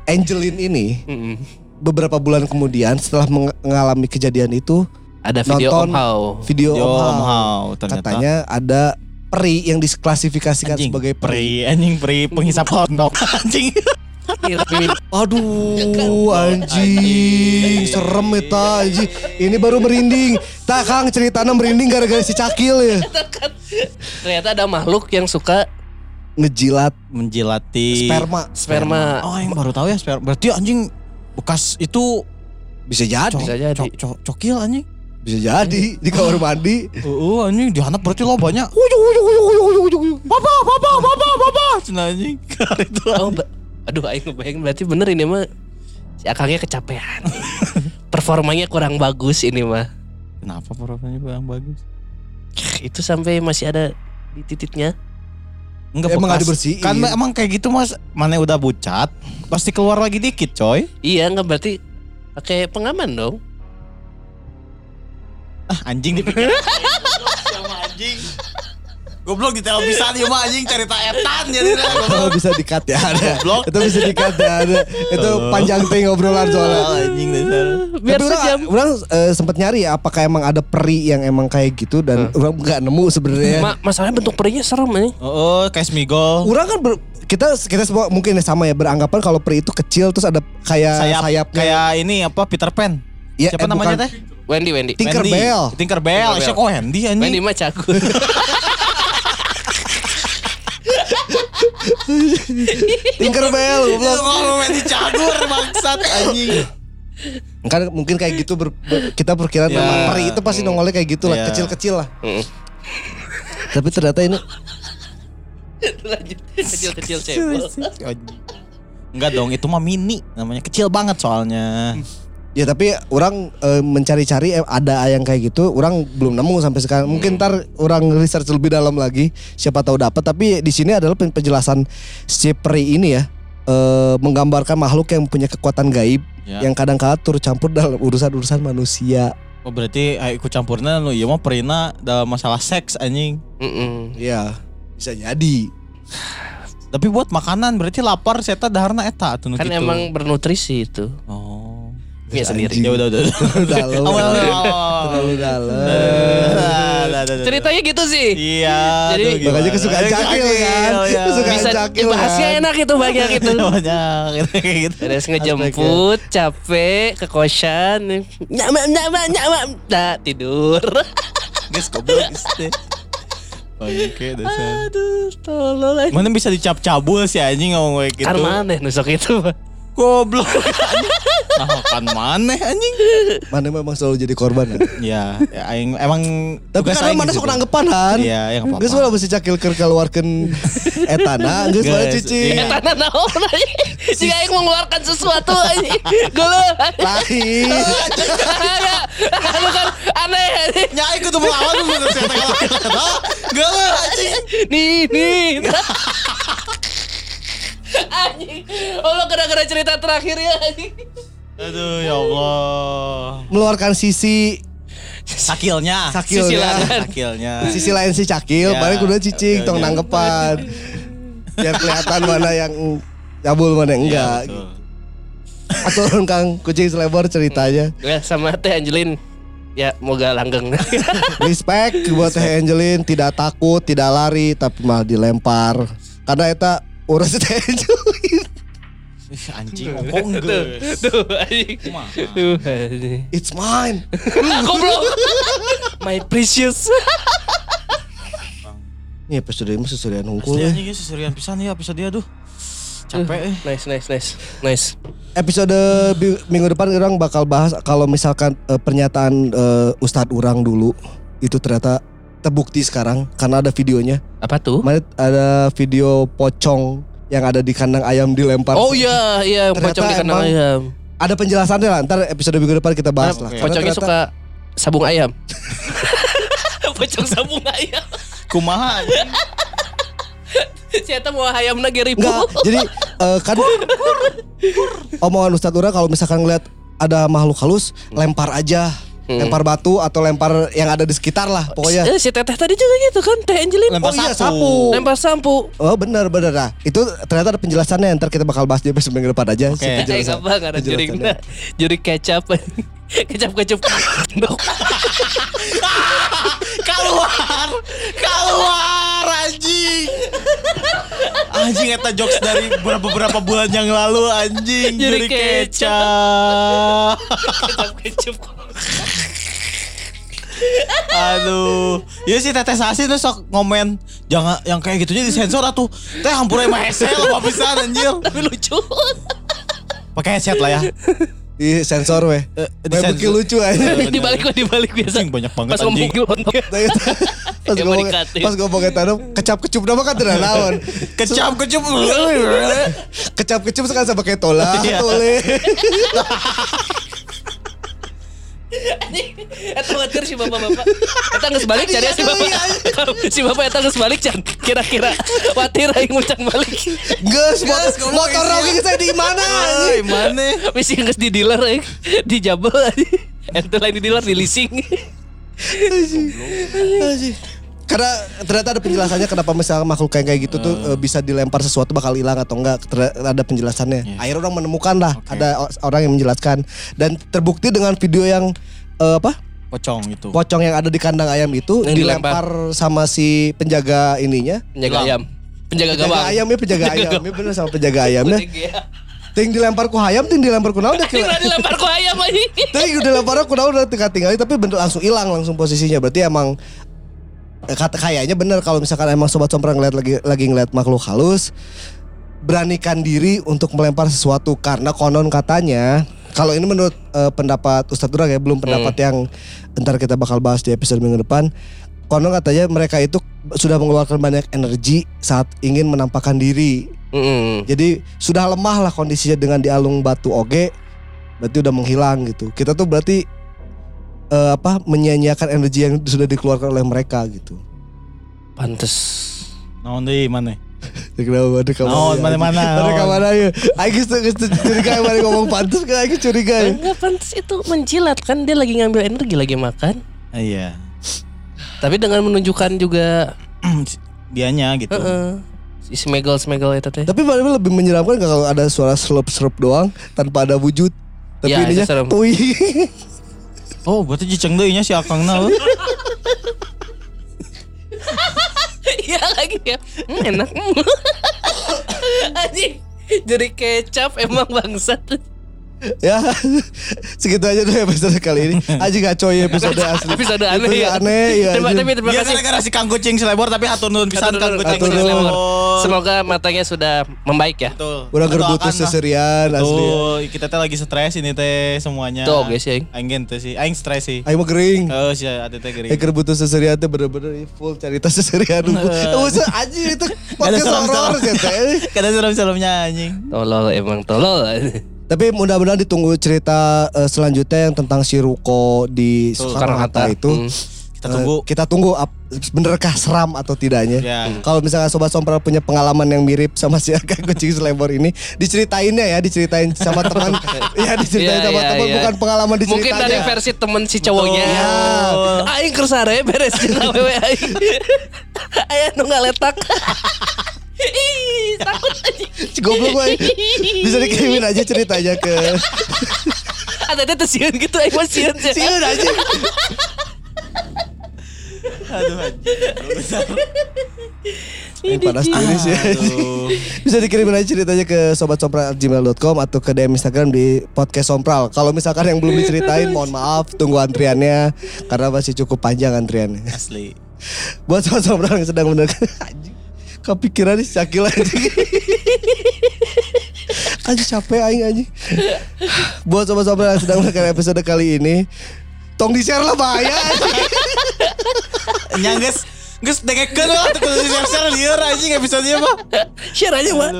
S3: Angelin ini. Beberapa bulan kemudian setelah meng- mengalami kejadian itu
S1: Ada video
S3: Nonton
S1: Om Hao.
S3: video
S2: Yo
S3: Om
S2: Om
S3: Hao.
S2: Hao ternyata.
S3: katanya ada peri yang diklasifikasikan
S2: anjing
S3: sebagai peri.
S2: peri anjing peri penghisap hotdog [laughs] anjing.
S3: Aduh anjing serem eta anjing. Ini baru merinding. Tak Kang ceritanya merinding gara-gara si Cakil ya.
S1: Ternyata ada makhluk yang suka
S3: Ngejilat
S2: Menjilati
S3: sperma.
S1: sperma.
S2: Oh yang baru tahu ya sperma. Berarti anjing bekas itu
S3: Bisa jadi.
S1: Bisa jadi.
S2: cok, cok, cokil anjing.
S3: Bisa jadi di kamar mandi.
S2: Oh, anjing dihanap berarti lo banyak. Papa, papa, papa, papa. Cina anjing. itu.
S1: Oh, ba- aduh aing ngebayang berarti bener ini mah si Akangnya kecapean. [laughs] Performanya kurang bagus ini mah.
S2: Kenapa profilnya yang bagus?
S1: Itu sampai masih ada di titiknya.
S2: Enggak
S3: Emang
S2: bekas.
S3: nggak dibersihin.
S2: Kan emang kayak gitu mas. Mana udah bucat, pasti keluar lagi dikit coy.
S1: Iya nggak berarti pakai pengaman dong.
S2: Ah anjing [laughs] dipikir. Sama anjing. Goblok di televisi dia mah anjing cerita etan jadi
S3: Oh, bisa dikat ya ada.
S2: Goblok.
S3: Itu bisa dikat ya ada. Itu panjang ting obrolan soalnya.
S2: Oh, anjing dasar.
S1: Biar
S3: Tapi orang,
S1: sejam.
S3: orang eh, sempat nyari ya apakah emang ada peri yang emang kayak gitu dan orang nggak nemu sebenarnya.
S1: Ma- masalahnya bentuk perinya serem nih.
S2: Oh, oh kayak Smigol.
S3: Orang kan ber- kita kita semua mungkin sama ya beranggapan kalau peri itu kecil terus ada kayak
S2: Sayap,
S3: sayapnya.
S2: kayak ini apa Peter Pan.
S3: Ya,
S2: Siapa
S3: eh,
S2: namanya
S3: bukan.
S2: teh?
S1: Wendy Wendy.
S3: Tinker
S2: Wendy.
S3: Bell.
S2: Tinker Bell.
S1: Bell.
S2: kok Wendy
S1: Wendy
S2: anjing?
S1: mah cagur. [laughs]
S3: Tinkerbell
S2: Lu
S3: goblok.
S2: ngomong Wendy cagur bangsat anjing.
S3: Kan mungkin kayak gitu ber- ber- kita perkiraan
S2: Ya.
S3: nama peri itu pasti nongolnya kayak gitu lah,
S2: Ya.
S3: kecil-kecil lah.
S1: Mm.
S3: Tapi ternyata ini [laughs]
S1: Lanjut kecil-kecil cebol.
S2: Anjing. Enggak dong, itu mah mini namanya kecil banget soalnya. [laughs]
S3: ya tapi orang eh, mencari-cari eh, ada yang kayak gitu, orang belum nemu sampai sekarang. Mungkin ntar orang research lebih dalam lagi, siapa tahu dapat. Tapi di sini adalah pen- penjelasan si peri ini ya. eh, menggambarkan makhluk yang punya kekuatan gaib
S2: Ya.
S3: yang kadang-kala turut campur dalam urusan-urusan manusia.
S2: Oh berarti ikut campurnya lu ya mah perina dalam masalah seks anjing.
S1: Mm-mm.
S3: Ya, bisa jadi.
S2: Tapi buat makanan berarti lapar saya daharna eta
S1: Kan
S2: kitu.
S1: emang bernutrisi itu.
S2: Oh.
S1: Punya sendiri.
S2: Ya udah udah. udah.
S3: dalam.
S2: Oh, udah, udah, udah.
S3: Terlalu dalam.
S2: Udah, udah, udah, udah.
S1: Ceritanya gitu sih.
S2: Iya.
S1: Jadi-
S3: Makanya kesukaan Cakil kan.
S2: ya.
S3: Kesukaan
S1: Bisa
S3: Cakil
S1: dibahasnya
S3: kan.
S1: enak itu banyak itu. [laughs]
S2: Banyak kayak gitu.
S1: Beres ngejemput, capek, ke kosan, nyama nyama nyama, nah tidur.
S2: Geus goblok teh. Bangke dasar.
S1: Aduh, tolol.
S2: Mana bisa dicap-cabul sih anjing ngomong kayak gitu.
S1: Kan maneh nusuk itu.
S2: Goblok. nah, kan maneh anjing.
S3: Mana memang selalu jadi korban ya.
S2: Ya, ya aing emang
S3: Tapi karena mana sok nanggepan han.
S2: Iya, ya enggak
S3: Geus
S2: apa-apa.
S3: ulah mesti cakil keur keluarkeun etana, geus mana cicing.
S2: iya.
S1: Tanah naon [laughs] aja. Jika aing mengeluarkan sesuatu aja. Gelo.
S3: Lain. [laughs]
S1: Bukan aneh. aneh.
S2: Nya aing kudu melawan lu geus eta kalau. Geuleuh anjing.
S1: Nih, nih. Anjing. Allah gara-gara cerita terakhir ya anjing.
S2: Aduh ya Allah.
S3: Meluarkan sisi
S2: Sakilnya.
S3: Sakilnya.
S1: Sisi lain.
S2: Sakilnya.
S3: sisi lain si cakil,
S2: Ya.
S3: paling kudu cicing tong
S2: Ya.
S3: nanggepan. Biar kelihatan mana yang cabul mana yang enggak.
S2: betul.
S3: Aturun Kang kucing selebor ceritanya.
S1: Ya sama Teh Angelin. Ya, moga langgeng. [laughs]
S3: Respect buat Teh Angelin tidak takut, tidak lari tapi malah dilempar. Karena eta urus Teh Angelin.
S2: Ih, anjing ngomong geus.
S1: Tuh, anjing.
S2: Kumaha?
S1: Tuh, anjing.
S3: It's mine. [laughs]
S1: Goblok. My precious.
S3: Ini episode ini susurian hungkul.
S2: Pasti
S3: eh.
S2: anjing ya seserian pisan ya episode dia aduh. Capek eh.
S1: Nice, nice, nice. Nice.
S3: Episode minggu depan orang bakal bahas kalau misalkan eh, pernyataan eh, Ustadz Urang dulu itu ternyata terbukti sekarang karena ada videonya.
S1: Apa tuh?
S3: Ada video pocong yang ada di kandang ayam dilempar.
S1: Oh iya, iya
S3: Ternyata
S1: pocong di kandang
S3: emang
S1: ayam.
S3: Ada penjelasannya lah. Ntar episode minggu depan kita bahas lah.
S2: Oke.
S3: Karena
S1: Pocongnya
S3: ternyata-
S1: suka sabung ayam. [laughs] pocong sabung ayam.
S2: Kumaha anjing?
S1: Siapa mau ayam lagi ribu.
S3: Jadi eh, kan omongan Ustadz Urang kalau misalkan ngeliat ada makhluk halus, lempar aja.
S1: Hmm.
S3: Lempar batu atau lempar yang ada di sekitar lah pokoknya.
S1: Eh, si teteh tadi juga gitu kan, Teh Angelin.
S2: Lempar
S3: Oh iya,
S2: sapu.
S3: sapu.
S1: Lempar sampo.
S3: Oh benar benar nah itu ternyata ada penjelasannya ntar kita bakal bahas di episode minggu depan aja
S2: Oke.
S3: si
S1: Eh,
S3: penjelasan-
S1: apa ada juri
S3: penjelasannya.
S1: juri kecap. kecap kecap. [laughs]
S2: Keluar. Keluar anjing. Anjing eta jokes dari beberapa beberapa bulan yang lalu anjing.
S1: Jadi
S2: Jadi kecap.
S1: kecap kecap.
S2: Aduh. Ya si Teteh Sasi tuh sok ngomen jangan yang kayak gitunya disensor atuh. Teh mah hesel apa pisan anjir.
S1: Lucu.
S2: Pakai headset lah ya.
S3: Di sensor weh
S2: Eh,
S3: di
S2: disensor.
S3: lucu aja
S2: bener.
S1: dibalik kok dibalik biasa.
S2: Anjing banyak banget
S1: Pas ngomong
S2: anjing. [laughs]
S3: pas
S1: mau
S3: ngomong pas ngomongin tanam kecap kecup nama kan tidak naon
S2: Kecap kecup.
S3: kecap kecup sekarang sama kayak tola
S2: Iya.
S3: tole [laughs]
S1: Eta watir si bapak-bapak. Eta geus balik cari si bapak. Si bapak eta geus balik can. Kira-kira watir aing muncak balik.
S3: Ges, motor, rogi saya di mana?
S2: Ay, mana?
S1: Wis geus di dealer aing. Di jabel. Ente lain di dealer di leasing.
S3: Anjing. Karena ternyata ada penjelasannya kenapa misalnya makhluk kayak kayak gitu tuh eh, bisa dilempar sesuatu bakal hilang atau enggak. Ternyata ada penjelasannya.
S2: Yes.
S3: Akhirnya orang menemukan lah.
S2: Oke.
S3: Ada orang yang menjelaskan dan terbukti dengan video yang eh, apa?
S2: Pocong itu.
S3: Pocong yang ada di kandang ayam itu
S1: Yang
S3: dilempar sama si penjaga ininya.
S1: Penjaga ayam. Penjaga
S3: Penjaga
S1: gawang.
S3: ayam ya penjaga
S1: Penjaga
S3: ayam. Ya bener sama penjaga ayamnya. Ting dilempar ku hayam, ting dilempar ku naon.
S1: Udah dilempar ku ayam aja.
S3: Ting dilempar ku naon udah tinggal tinggal tapi bener langsung hilang langsung posisinya. Berarti emang kata kayaknya bener kalau misalkan emang sobat sompra ngeliat lagi lagi ngeliat makhluk halus beranikan diri untuk melempar sesuatu karena konon katanya kalau ini menurut eh, pendapat Ustadz Durang ya belum pendapat yang ntar kita bakal bahas di episode minggu depan konon katanya mereka itu sudah mengeluarkan banyak energi saat ingin menampakkan diri.
S1: Mm.
S3: jadi sudah lemah lah kondisinya dengan di alung batu oge berarti udah menghilang gitu. Kita tuh berarti eh, apa menyia-nyiakan energi yang sudah dikeluarkan oleh mereka gitu
S1: Pantes.
S2: Naon deui mana? [laughs]
S3: Ya kenapa ada kamar
S2: Naon, mana-mana,
S3: Ada
S2: naon.
S3: kamar ya Aing geus geus curiga yang mana ngomong pantas kan Aing curiga ya
S1: Enggak pantes itu menjilat kan dia lagi ngambil energi lagi makan.
S2: Iya.
S1: Tapi dengan menunjukkan juga [clears throat]
S2: Dianya gitu.
S1: heeh, si smegel smegel itu teh.
S3: Tapi mana lebih menyeramkan kalau ada suara slurp-slurp doang Tanpa ada wujud Tapi
S1: Ya,
S3: ininya
S1: serem. [laughs]
S2: Oh, berarti jiceng nya si Akangna. heuh. [laughs]
S1: Iya lagi ya. Hmm, enak. [laughs] Anjing. Jadi kecap emang bangsat. [laughs]
S3: Ya segitu aja dulu episode kali ini. Aji ngaco ya episode [laughs] asli.
S1: Episode aneh
S3: Episode
S1: ya.
S3: Aneh ya.
S1: Terima, tapi terima
S2: Dia
S1: kasih.
S2: gara-gara si Kang Kucing Selebor tapi hatur nuhun pisan Kang Kucing. Selebor.
S1: Semoga matanya sudah membaik ya.
S2: Betul.
S3: Udah gerbutus seserian asli.
S2: Tuh, kita teh lagi stres ini teh semuanya.
S1: Tuh, oke sih, Aing.
S2: Aing gente sih, aing stres sih.
S3: Ayo mau kering.
S2: Oh, sih ada teh gering.
S3: Eh gerbutus seserian tuh bener-bener full cerita seserian dulu. Eh usah aji itu podcast horor sih teh.
S2: Kada serem-seremnya anjing.
S1: Tolol emang tolol.
S3: Tapi mudah-mudahan ditunggu cerita eh, selanjutnya yang tentang si Ruko di Soekarno Hatta itu.
S1: Hmm.
S2: Kita
S3: Eh,
S2: tunggu.
S3: kita tunggu ap- benerkah seram atau tidaknya.
S2: Ya.
S3: Kalau misalnya sobat sompral punya pengalaman yang mirip sama si [laughs] Aka kucing selebor ini, diceritainnya ya, diceritain sama [laughs] teman, ya diceritain
S1: Iya,
S3: sama
S1: iya,
S3: teman
S1: iya.
S3: bukan pengalaman
S1: Mungkin
S3: diceritanya.
S1: dari versi temen si cowoknya.
S2: Betul.
S1: Aing kersare beres awewe aing. [laughs] Aya nu ngaletak. Ih, takut [laughs]
S3: goblok woy. Bisa dikirimin aja ceritanya ke [laughs]
S1: Ada teh teu sieun gitu aing mah sieun sih.
S3: Sieun aja. [laughs]
S2: Aduh anjing.
S3: Ini panas sih.
S2: Aduh.
S3: Bisa dikirimin aja ceritanya ke sobatsompral@gmail.com atau ke DM Instagram di podcast sompral. Kalau misalkan yang belum diceritain, mohon maaf, tunggu antriannya karena masih cukup panjang antriannya.
S2: Asli.
S3: Buat sobat-sobat yang sedang mendengar. Kepikiran nih Syakil anjing. [laughs] Anjing capek aing anjing. Buat sobat-sobat yang sedang mendengar episode kali ini, tong di-share lah bahaya anjing.
S2: Nya geus geus dengekeun lah tuh kudu share-share lieur anjing episodenya mah.
S1: Share aja, Mak.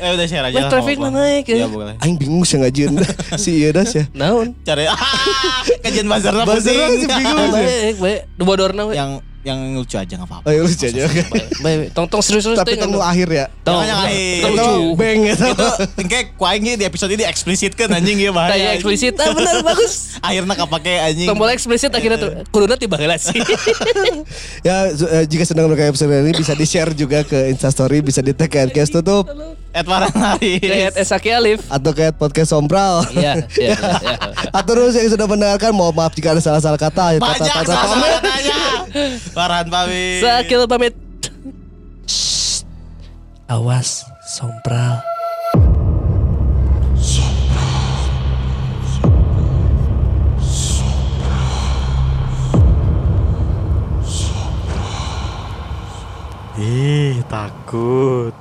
S2: Eh udah share aja. Lah,
S1: traffic mah naik, ya.
S2: Iya boleh.
S3: Aing bingung sih ngajian [laughs] si Iedas ya.
S1: Naon?
S2: Cari [laughs] kajian bazarna
S3: Bazarna
S2: pusing.
S3: sih bingung.
S1: Baik, baik. Bodorna we.
S2: yang yang lucu aja enggak apa-apa.
S3: Ayo lucu aja. oke.
S1: Baik, tong tong serius-serius
S3: Tapi tunggu akhir ya.
S1: Tong.
S2: Yang akhir.
S1: Tong
S3: beng gitu.
S2: Itu engke kuaing di episode ini eksplisitkeun anjing ya bahaya.
S1: Kayak eksplisit. Ah benar bagus. [laughs]
S2: Akhirnya kapake anjing.
S1: Tombol eksplisit akhirnya tuh kuduna tiba heula sih. [laughs]
S3: Ya eh, jika sedang mendengar episode ini bisa di-share juga ke Instastory, bisa di-tag ke Adcast Tutup
S2: Edward Haris.
S1: Kayak Esaki Alif.
S3: atau ke podcast Sompral.
S1: Iya, [laughs] iya, iya.
S3: Atau terus yang sudah mendengarkan mohon maaf jika ada salah-salah kata.
S2: Banyak
S3: Kata-kata
S2: sama
S3: pamit.
S2: katanya. Farhan pamit.
S1: Sakil pamit. Awas, sompral.
S2: Ih, takut.